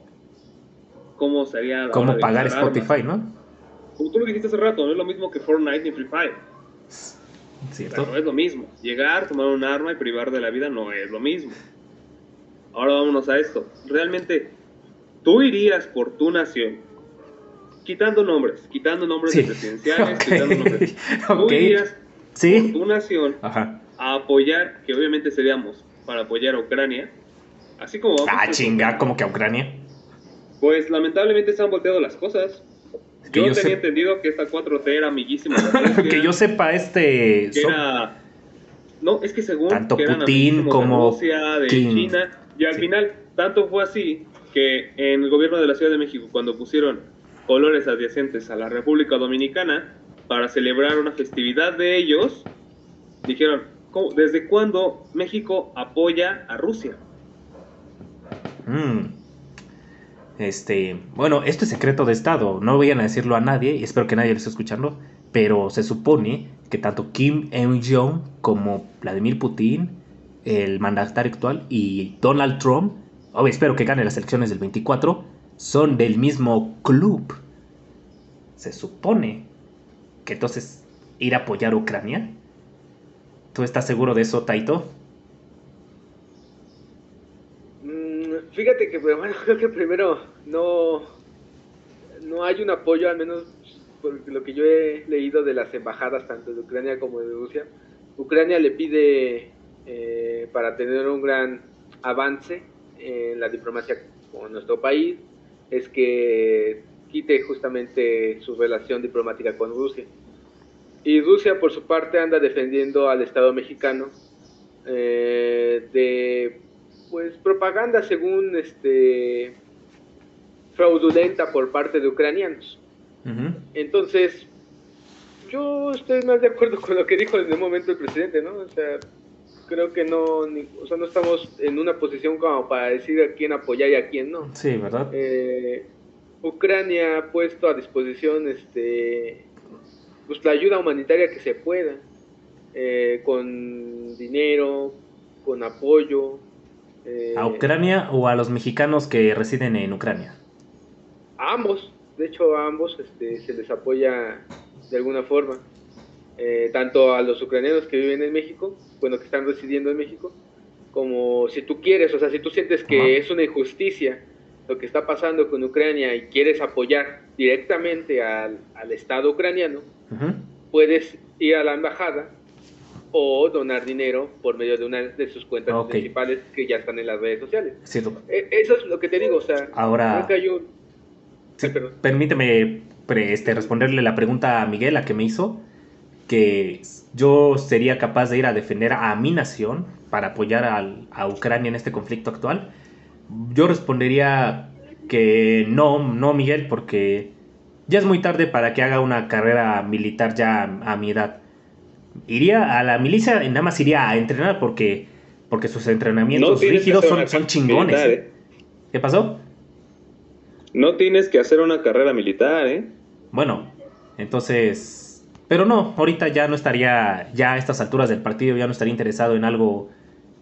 cómo sería... La cómo pagar Spotify, ¿no? Como tú lo dijiste hace rato, no es lo mismo que Fortnite ni Free Fire. ¿Cierto? no es lo mismo. Llegar, tomar un arma y privar de la vida no es lo mismo. Ahora vámonos a esto. Realmente, tú irías por tu nación, quitando nombres, quitando nombres de presidenciales, quitando nombres. Tú irías por tu nación a apoyar, que obviamente seríamos para apoyar a Ucrania, así como Ah, chinga, como que a Ucrania. Pues lamentablemente se han volteado las cosas. Yo, yo tenía entendido que esta 4T era amiguísima. que yo sepa, este. No, es que según. Tanto Putin como. De Rusia, de China. Y al final, tanto fue así que en el gobierno de la Ciudad de México, cuando pusieron colores adyacentes a la República Dominicana para celebrar una festividad de ellos, dijeron, ¿desde cuándo México apoya a Rusia? Mm. Este, bueno, esto es secreto de Estado, no vayan a decirlo a nadie, y espero que nadie lo esté escuchando, pero se supone que tanto Kim Il-jong como Vladimir Putin el mandatario actual, y Donald Trump, oh, espero que gane las elecciones del 24, son del mismo club. Se supone que entonces ir a apoyar a Ucrania. ¿Tú estás seguro de eso, Taito? Mm, fíjate que bueno, creo que primero no, no hay un apoyo, al menos por lo que yo he leído de las embajadas tanto de Ucrania como de Rusia. Ucrania le pide eh, para tener un gran avance en la diplomacia con nuestro país es que quite justamente su relación diplomática con Rusia. Y Rusia, por su parte, anda defendiendo al Estado mexicano eh, de pues propaganda según este fraudulenta por parte de ucranianos. Entonces, yo estoy más de acuerdo con lo que dijo en el momento el presidente, ¿no? O sea, creo que no, o sea, no estamos en una posición como para decir a quién apoyar y a quién no. Sí, ¿verdad? Eh, Ucrania ha puesto a disposición este, pues, la ayuda humanitaria que se pueda, eh, con dinero, con apoyo. Eh, ¿A Ucrania o a los mexicanos que residen en Ucrania? A ambos, de hecho a ambos este, se les apoya de alguna forma. tanto a los ucranianos que viven en México bueno, que están residiendo en México, como si tú quieres, o sea, si tú sientes que es una injusticia lo que está pasando con Ucrania y quieres apoyar directamente al, Estado ucraniano, puedes ir a la embajada o donar dinero por medio de una de sus cuentas principales que ya están en las redes sociales. E, eso es lo que te digo, o sea, ahora permíteme este, responderle la pregunta a Miguel, a que me hizo que yo sería capaz de ir a defender a mi nación para apoyar a Ucrania en este conflicto actual, yo respondería que no, no Miguel, porque ya es muy tarde para que haga una carrera militar ya a, mi edad. Iría a la milicia, nada más iría a entrenar porque, porque sus entrenamientos rígidos son, son chingones. ¿eh? ¿Qué pasó? No tienes que hacer una carrera militar, ¿eh? Bueno, entonces pero no, ahorita ya no estaría, ya a estas alturas del partido, ya no estaría interesado en algo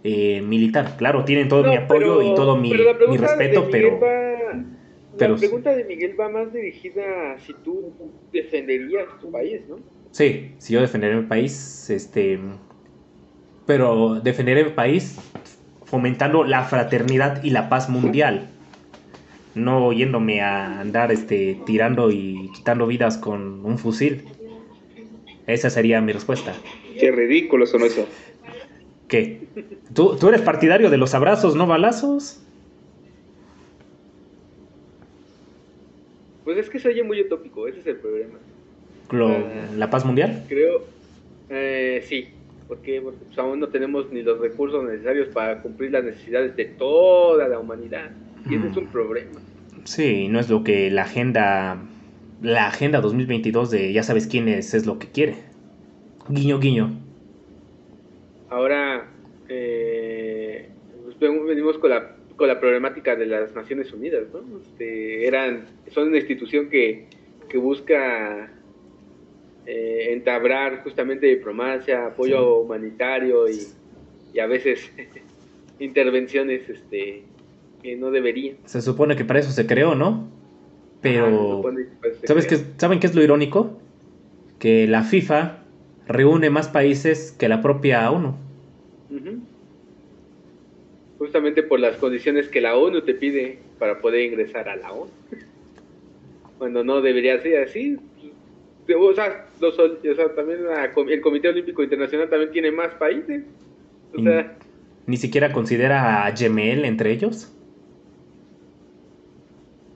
eh, militar. Claro, tienen todo mi apoyo y todo mi, respeto, pero... la pregunta de Miguel va más dirigida a si tú defenderías tu país, ¿no? Sí, si yo defenderé mi país, este... Pero defenderé mi país fomentando la fraternidad y la paz mundial. No yéndome a andar este, tirando y quitando vidas con un fusil. Esa sería mi respuesta. Qué ridículo son eso. ¿Qué? ¿Tú, ¿Tú eres partidario de los abrazos, no balazos? Pues es que se oye muy utópico, ese es el problema. ¿La paz mundial? Creo, eh, sí, porque, pues, aún no tenemos ni los recursos necesarios para cumplir las necesidades de toda la humanidad. Y ese es un mm. problema. Sí, no es lo que la agenda la agenda 2022 de ya sabes quién es, es lo que quiere. Guiño, guiño. Ahora, eh, pues, venimos con la, con la problemática de las Naciones Unidas, ¿no? Este, eran, son una institución que, que busca eh, entablar justamente diplomacia, apoyo humanitario y, y a veces intervenciones este, que no deberían. Se supone que para eso se creó, ¿no? Pero, ¿sabes qué, ¿saben qué es lo irónico? Que la FIFA reúne más países que la propia ONU. Justamente por las condiciones que la ONU te pide para poder ingresar a la ONU. Cuando no debería ser así. O sea, también el Comité Olímpico Internacional también tiene más países. O sea, ¿Ni siquiera considera a Yemel entre ellos?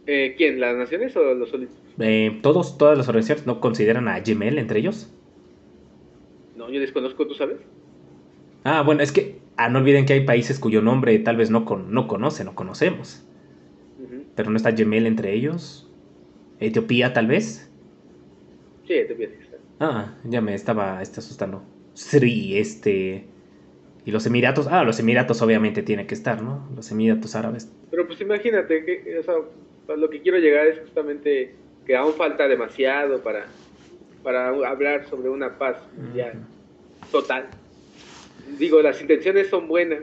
Eh, ¿Quién? ¿Las naciones o los olímpicos? Eh, todos, todas las organizaciones no consideran a Yemel entre ellos. No, yo desconozco, ¿tú sabes? Ah, bueno, es que ah, no olviden que hay países cuyo nombre tal vez no, con, no conocen o conocemos. Pero no está Yemel entre ellos. Etiopía, tal vez. Sí, está. Ah, ya me estaba está asustando. Sri, este. Y los Emiratos, ah, los Emiratos obviamente tiene que estar, ¿no? Los Emiratos Árabes. Pero pues imagínate, que, o sea, lo que quiero llegar es justamente que aún falta demasiado para, para hablar sobre una paz mundial total. Digo, las intenciones son buenas,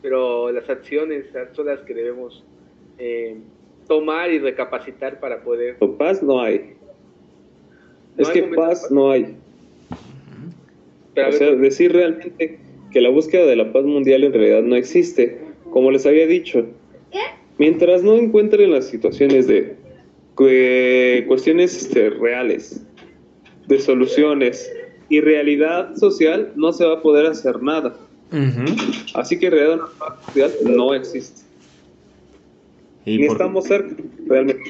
pero las acciones son las que debemos eh, tomar y recapacitar para poder... Paz no hay. Es que paz, no hay. Pero o sea, decir realmente que la búsqueda de la paz mundial en realidad no existe. Como les había dicho, mientras no encuentren las situaciones de cuestiones este, reales, de soluciones y realidad social, no se va a poder hacer nada. Así que en realidad una paz mundial no existe. ¿Y estamos cerca, realmente.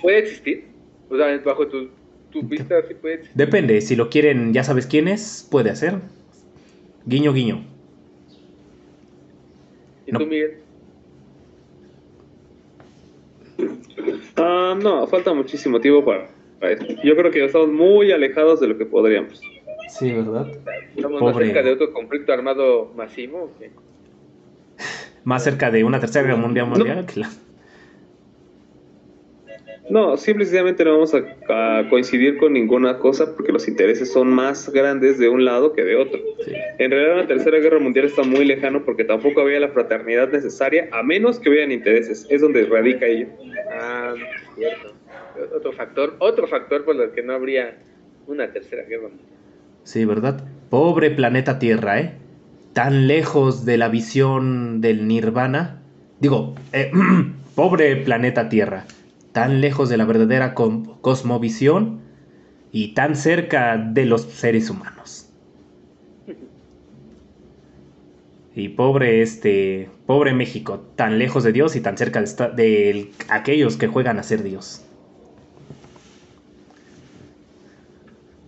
¿Puede existir? O sea, bajo tu, tu vista sí puede existir. Depende, si lo quieren, ya sabes quién es, puede hacer. Guiño, guiño. ¿Y tú, Miguel? Ah, no, falta muchísimo tiempo para, eso. Yo creo que estamos muy alejados de lo que podríamos. Sí, ¿verdad? ¿Estamos más cerca de otro conflicto armado masivo? más cerca de una tercera guerra mundial, mundial que la... No, simplemente no vamos a, coincidir con ninguna cosa porque los intereses son más grandes de un lado que de otro. En realidad la Tercera Guerra Mundial está muy lejano porque tampoco había la fraternidad necesaria a menos que hubieran intereses. Es donde radica ello. Ah, cierto. Otro factor, otro factor por el que no habría una Tercera Guerra Mundial. Sí, ¿verdad? Pobre planeta Tierra, ¿eh? Tan lejos de la visión del nirvana. Digo, eh, pobre planeta Tierra tan lejos de la verdadera cosmovisión y tan cerca de los seres humanos. Y pobre este, pobre México, tan lejos de Dios y tan cerca de, aquellos que juegan a ser Dios.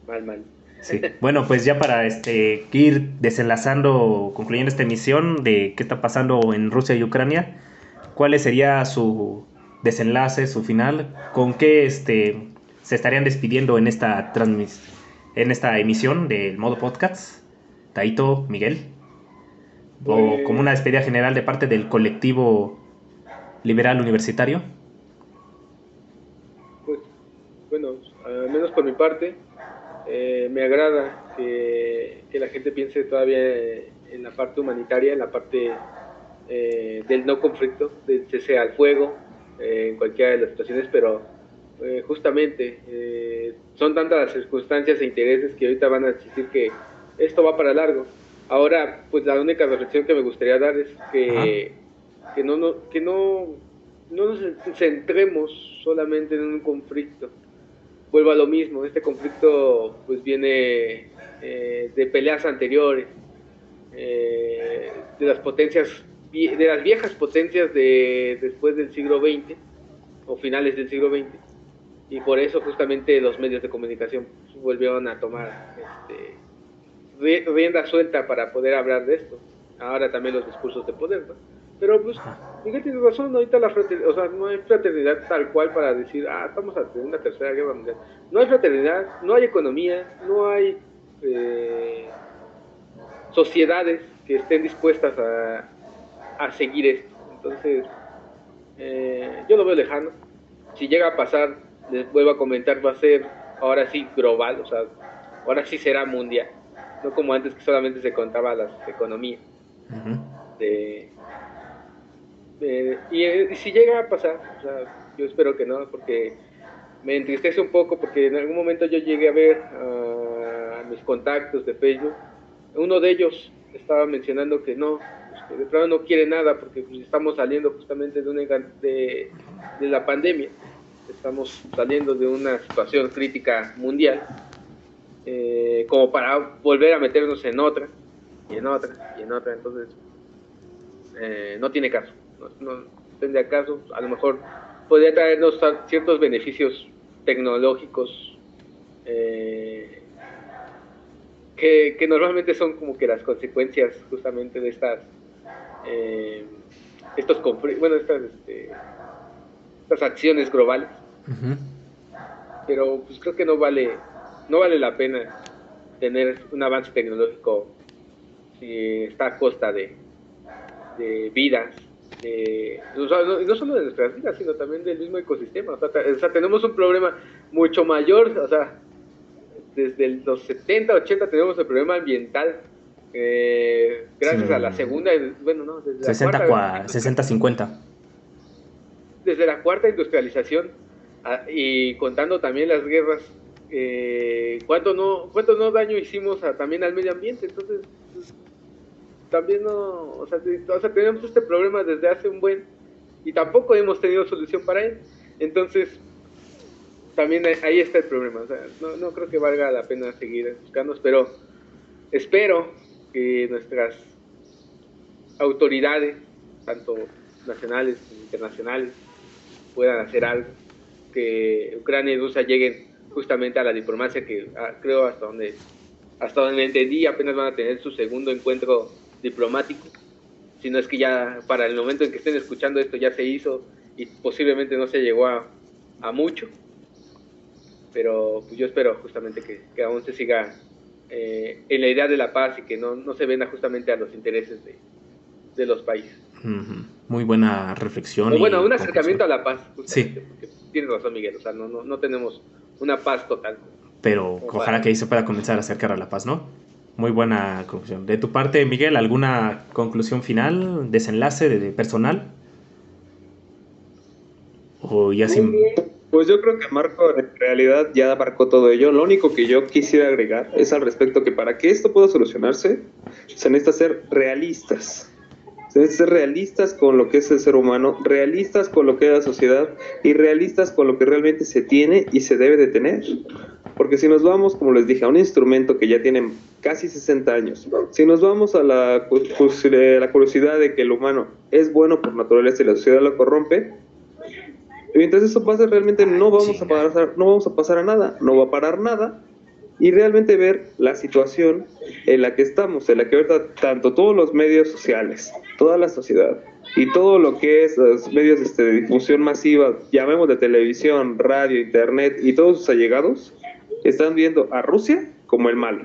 Mal, mal. Sí. Bueno, pues ya para este, ir desenlazando, concluyendo esta emisión de qué está pasando en Rusia y Ucrania, ¿cuál sería su, desenlace, su final, con qué este, se estarían despidiendo en esta, en esta emisión del modo podcast. Taito, Miguel. O pues como una despedida general de parte del colectivo liberal universitario. Pues, bueno, al menos por mi parte, eh, me agrada que, la gente piense todavía en la parte humanitaria, en la parte eh, del no conflicto, del cese al fuego, eh, en cualquiera de las situaciones, pero eh, justamente eh, son tantas las circunstancias e intereses que ahorita van a existir que esto va para largo. Ahora, pues la única reflexión que me gustaría dar es que, que no, no, que no, no nos centremos solamente en un conflicto. Vuelvo a lo mismo, este conflicto pues viene de peleas anteriores, de las potencias de las viejas potencias de después del siglo XX o finales del siglo XX y por eso justamente los medios de comunicación volvieron a tomar este, rienda suelta para poder hablar de esto. Ahora también los discursos de poder, Pero pues, Miguel tiene razón, ahorita la fraternidad, o sea, no hay fraternidad tal cual para decir, ah, estamos ante una tercera guerra mundial. No hay fraternidad, no hay economía, no hay eh, sociedades que estén dispuestas a, a seguir esto. Entonces, eh, yo lo veo lejano. Si llega a pasar, les vuelvo a comentar, va a ser ahora sí global, o sea, ahora sí será mundial. No como antes que solamente se contaba las economías. y, si llega a pasar, yo espero que no, porque me entristece un poco, porque en algún momento yo llegué a ver a mis contactos de Facebook, uno de ellos estaba mencionando que no, pues, de pronto no quiere nada, porque pues, estamos saliendo justamente de, una, de, la pandemia, estamos saliendo de una situación crítica mundial, eh, como para volver a meternos en otra, y en otra, y en otra, entonces eh, no tiene caso, no, tendría caso, a lo mejor podría traernos ciertos beneficios tecnológicos eh, que, normalmente son como que las consecuencias justamente de estas estos bueno estas este, estas acciones globales pero pues creo que no vale no vale la pena tener un avance tecnológico si está a costa de, de vidas, no, solo de nuestras vidas, sino también del mismo ecosistema. O sea, tenemos un problema mucho mayor, o sea, desde los 70, 80 tenemos el problema ambiental. Eh, gracias a la segunda, bueno, no, desde 60, la cuarta, 60, 50. Desde la cuarta industrialización ah, y contando también las guerras eh, cuánto no cuánto no daño hicimos también al medio ambiente entonces pues, también no o sea, tenemos este problema desde hace un buen y tampoco hemos tenido solución para él entonces también ahí está el problema o sea, no, no creo que valga la pena seguir buscando pero espero que nuestras autoridades tanto nacionales como internacionales puedan hacer algo que Ucrania y Rusia lleguen justamente a la diplomacia que ah, creo hasta donde hasta donde entendí apenas van a tener su segundo encuentro diplomático. Si no es que ya para el momento en que estén escuchando esto ya se hizo y posiblemente no se llegó a, a mucho pero pues yo espero justamente que, que aún se siga eh, en la idea de la paz y que no, no se venda justamente a los intereses de, de los países. Muy buena reflexión. bueno, un acercamiento a la paz. Sí. Tienes razón, Miguel. O sea, no, no, no tenemos una paz total. Pero ojalá que ahí se pueda comenzar a acercar a la paz, ¿no? Muy buena conclusión. De tu parte, Miguel, ¿alguna conclusión final, desenlace de, personal? O ya sin... Pues yo creo que Marco en realidad ya marcó todo ello. Lo único que yo quisiera agregar es al respecto que para que esto pueda solucionarse, se necesita ser realistas. Se necesita ser realistas con lo que es el ser humano, realistas con lo que es la sociedad y realistas con lo que realmente se tiene y se debe de tener. Porque si nos vamos, como les dije, a un instrumento que ya tiene casi 60 años, si nos vamos a la, la curiosidad de que el humano es bueno por naturaleza y la sociedad lo corrompe, mientras eso pase realmente no vamos a pasar, no vamos a pasar a nada, no va a parar nada y realmente ver la situación en la que estamos, en la que ahorita tanto todos los medios sociales, toda la sociedad y todo lo que es los medios este, de difusión masiva, llamemos de televisión, radio, internet y todos sus allegados, están viendo a Rusia como el malo.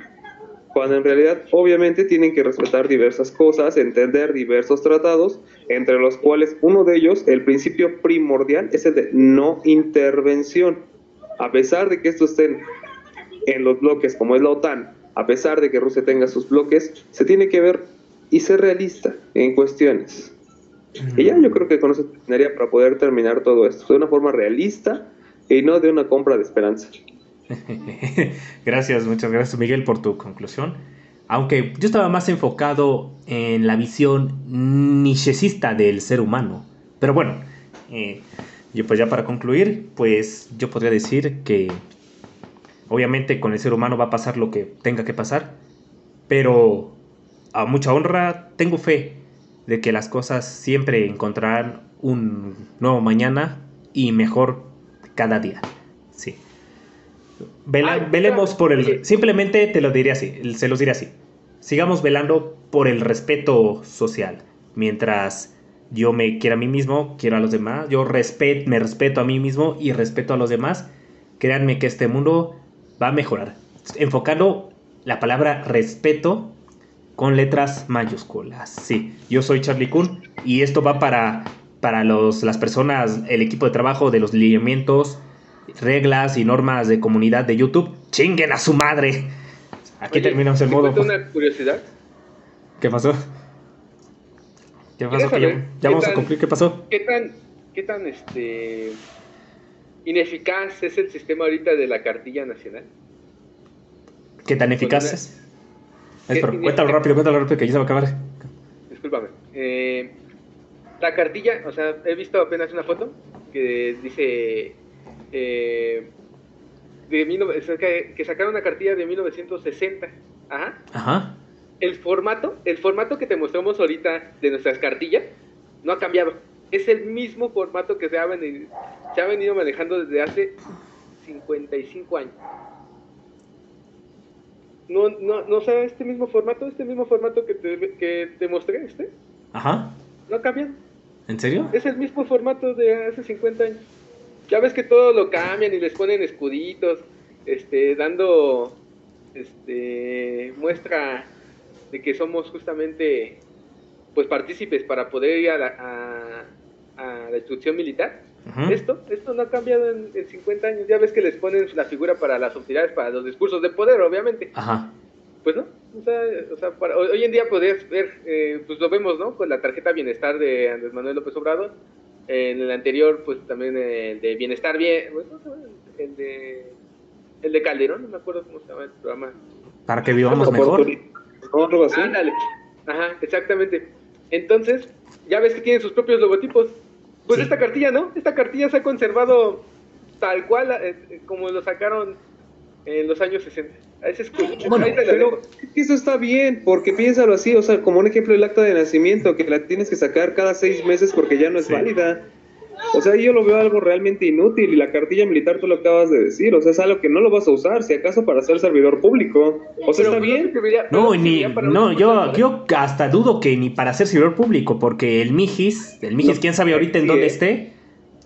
Cuando en realidad obviamente tienen que respetar diversas cosas, entender diversos tratados, entre los cuales uno de ellos, el principio primordial, es el de no intervención. A pesar de que esto estén en los bloques como es la OTAN, a pesar de que Rusia tenga sus bloques, se tiene que ver y ser realista en cuestiones. Y ya yo creo que con eso terminaría para poder terminar todo esto, de una forma realista y no de una compra de esperanza. gracias, muchas gracias Miguel por tu conclusión. Aunque yo estaba más enfocado en la visión nichecista del ser humano. Pero bueno, eh, y pues ya para concluir, pues yo podría decir que Obviamente con el ser humano va a pasar lo que tenga que pasar, pero a mucha honra tengo fe de que las cosas siempre encontrarán un nuevo mañana y mejor cada día. Velemos por el... Simplemente te lo diré así, se los diré así. Sigamos velando por el respeto social. Mientras yo me quiera a mí mismo, quiero a los demás, yo respeto, me respeto a mí mismo y respeto a los demás, créanme que este mundo va a mejorar. Enfocando la palabra respeto con letras mayúsculas. Sí, yo soy Charlie Kuhn y esto va para, para los, las personas, el equipo de trabajo de los lineamientos, reglas y normas de comunidad de YouTube. ¡Chinguen a su madre! Aquí terminamos el modo. una curiosidad? ¿Qué pasó? ¿Qué pasó? ya, vamos a cumplir. ¿Qué pasó? ¿Qué tan, qué tan este, ineficaz es el sistema ahorita de la cartilla nacional? ¿Qué tan eficaz es? cuéntalo rápido, cuéntalo rápido que ya se va a acabar. Discúlpame. Eh, la cartilla, o sea, he visto apenas una foto que dice eh, de que, sacaron una cartilla de 1960. Ajá. Ajá. El formato, el formato que te mostramos ahorita de nuestras cartillas no ha cambiado. Es el mismo formato que se ha venido, se ha venido manejando desde hace 55 años. No, no, no sea este mismo formato, este mismo formato que te, que te mostré, este. Ajá. No ha cambiado. ¿En serio? Es el mismo formato de hace 50 años. Ya ves que todo lo cambian y les ponen escuditos, este, dando este, muestra de que somos justamente pues partícipes para poder ir a la, a, la instrucción militar. Esto, esto no ha cambiado en, 50 años. Ya ves que les ponen la figura para las utilidades, para los discursos de poder, obviamente. Ajá. Pues no, o sea, o sea hoy en día podrías ver, eh, pues lo vemos, ¿no? Con la tarjeta bienestar de Andrés Manuel López Obrador, en el anterior, pues también el de Bienestar Bien, el de, el de Calderón, no me acuerdo cómo se llama el programa. Para que vivamos mejor. Ándale. Ajá, exactamente. Entonces, ya ves que tienen sus propios logotipos. Pues esta cartilla, ¿no? Esta cartilla se ha conservado tal cual eh, como lo sacaron en los años 60. Ese es bueno, pero eso está bien, porque piénsalo así, o sea, como un ejemplo el acta de nacimiento, que la tienes que sacar cada seis meses porque ya no es válida. O sea, yo lo veo algo realmente inútil y la cartilla militar tú lo acabas de decir, o sea, es algo que no lo vas a usar, si acaso para ser servidor público. O sea, está bien. No, ni, no, yo, yo hasta dudo que ni para ser servidor público, porque el Mijis, el Mijis, quién sabe ahorita en dónde esté,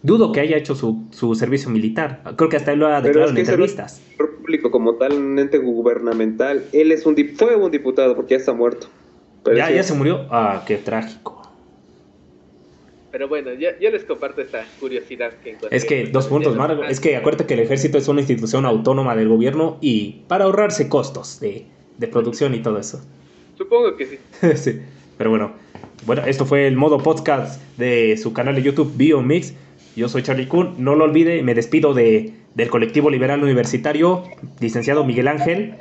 dudo que haya hecho su, su servicio militar. Creo que hasta él lo ha declarado en entrevistas. público como tal, un ente gubernamental. Él es un fue un diputado porque ya está muerto. ya, ya se murió. Ah, qué trágico. Pero bueno, yo, yo, les comparto esta curiosidad que encontré. Es que, dos puntos, Margo. Es que acuérdate que el ejército es una institución autónoma del gobierno y para ahorrarse costos de, de producción y todo eso. Supongo que sí. sí. Pero bueno, bueno, esto fue el modo podcast de su canal de YouTube BioMix. Yo soy Charlie Kuhn. No lo olvide, me despido de, del colectivo liberal universitario, licenciado Miguel Ángel.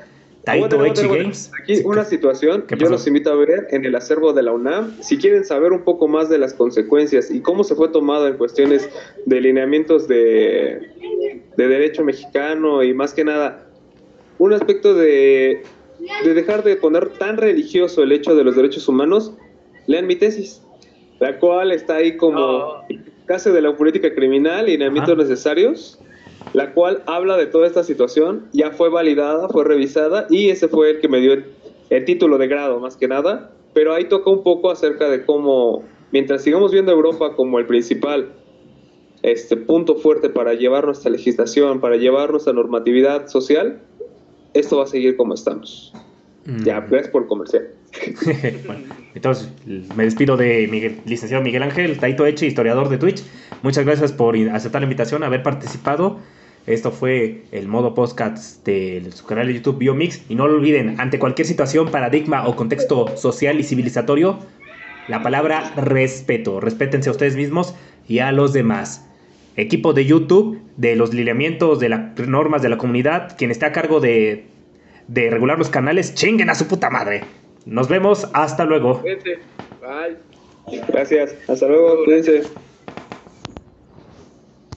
Taito Games. Aquí una situación yo los invito a ver en el acervo de la UNAM. Si quieren saber un poco más de las consecuencias y cómo se fue tomado en cuestiones de lineamientos de, de derecho mexicano y más que nada un aspecto de, de dejar de poner tan religioso el hecho de los derechos humanos, lean mi tesis, la cual está ahí como... Oh caso de la política criminal y lineamientos necesarios, la cual habla de toda esta situación, ya fue validada, fue revisada y ese fue el que me dio el, título de grado más que nada, pero ahí toca un poco acerca de cómo, mientras sigamos viendo a Europa como el principal este punto fuerte para llevar nuestra legislación, para llevar nuestra normatividad social, esto va a seguir como estamos. Mm. Ya, ves por comercial. entonces me despido de Miguel, licenciado Miguel Ángel, Taito Eche, historiador de Twitch. Muchas gracias por aceptar la invitación, haber participado. Esto fue el modo podcast de su canal de YouTube Biomix. Y no lo olviden, ante cualquier situación, paradigma o contexto social y civilizatorio, la palabra respeto. Respétense a ustedes mismos y a los demás. Equipo de YouTube, de los lineamientos, de las normas de la comunidad, quien está a cargo de de regular los canales, chinguen a su puta madre. Nos vemos, hasta luego. Bye. Gracias, hasta luego, cuídense.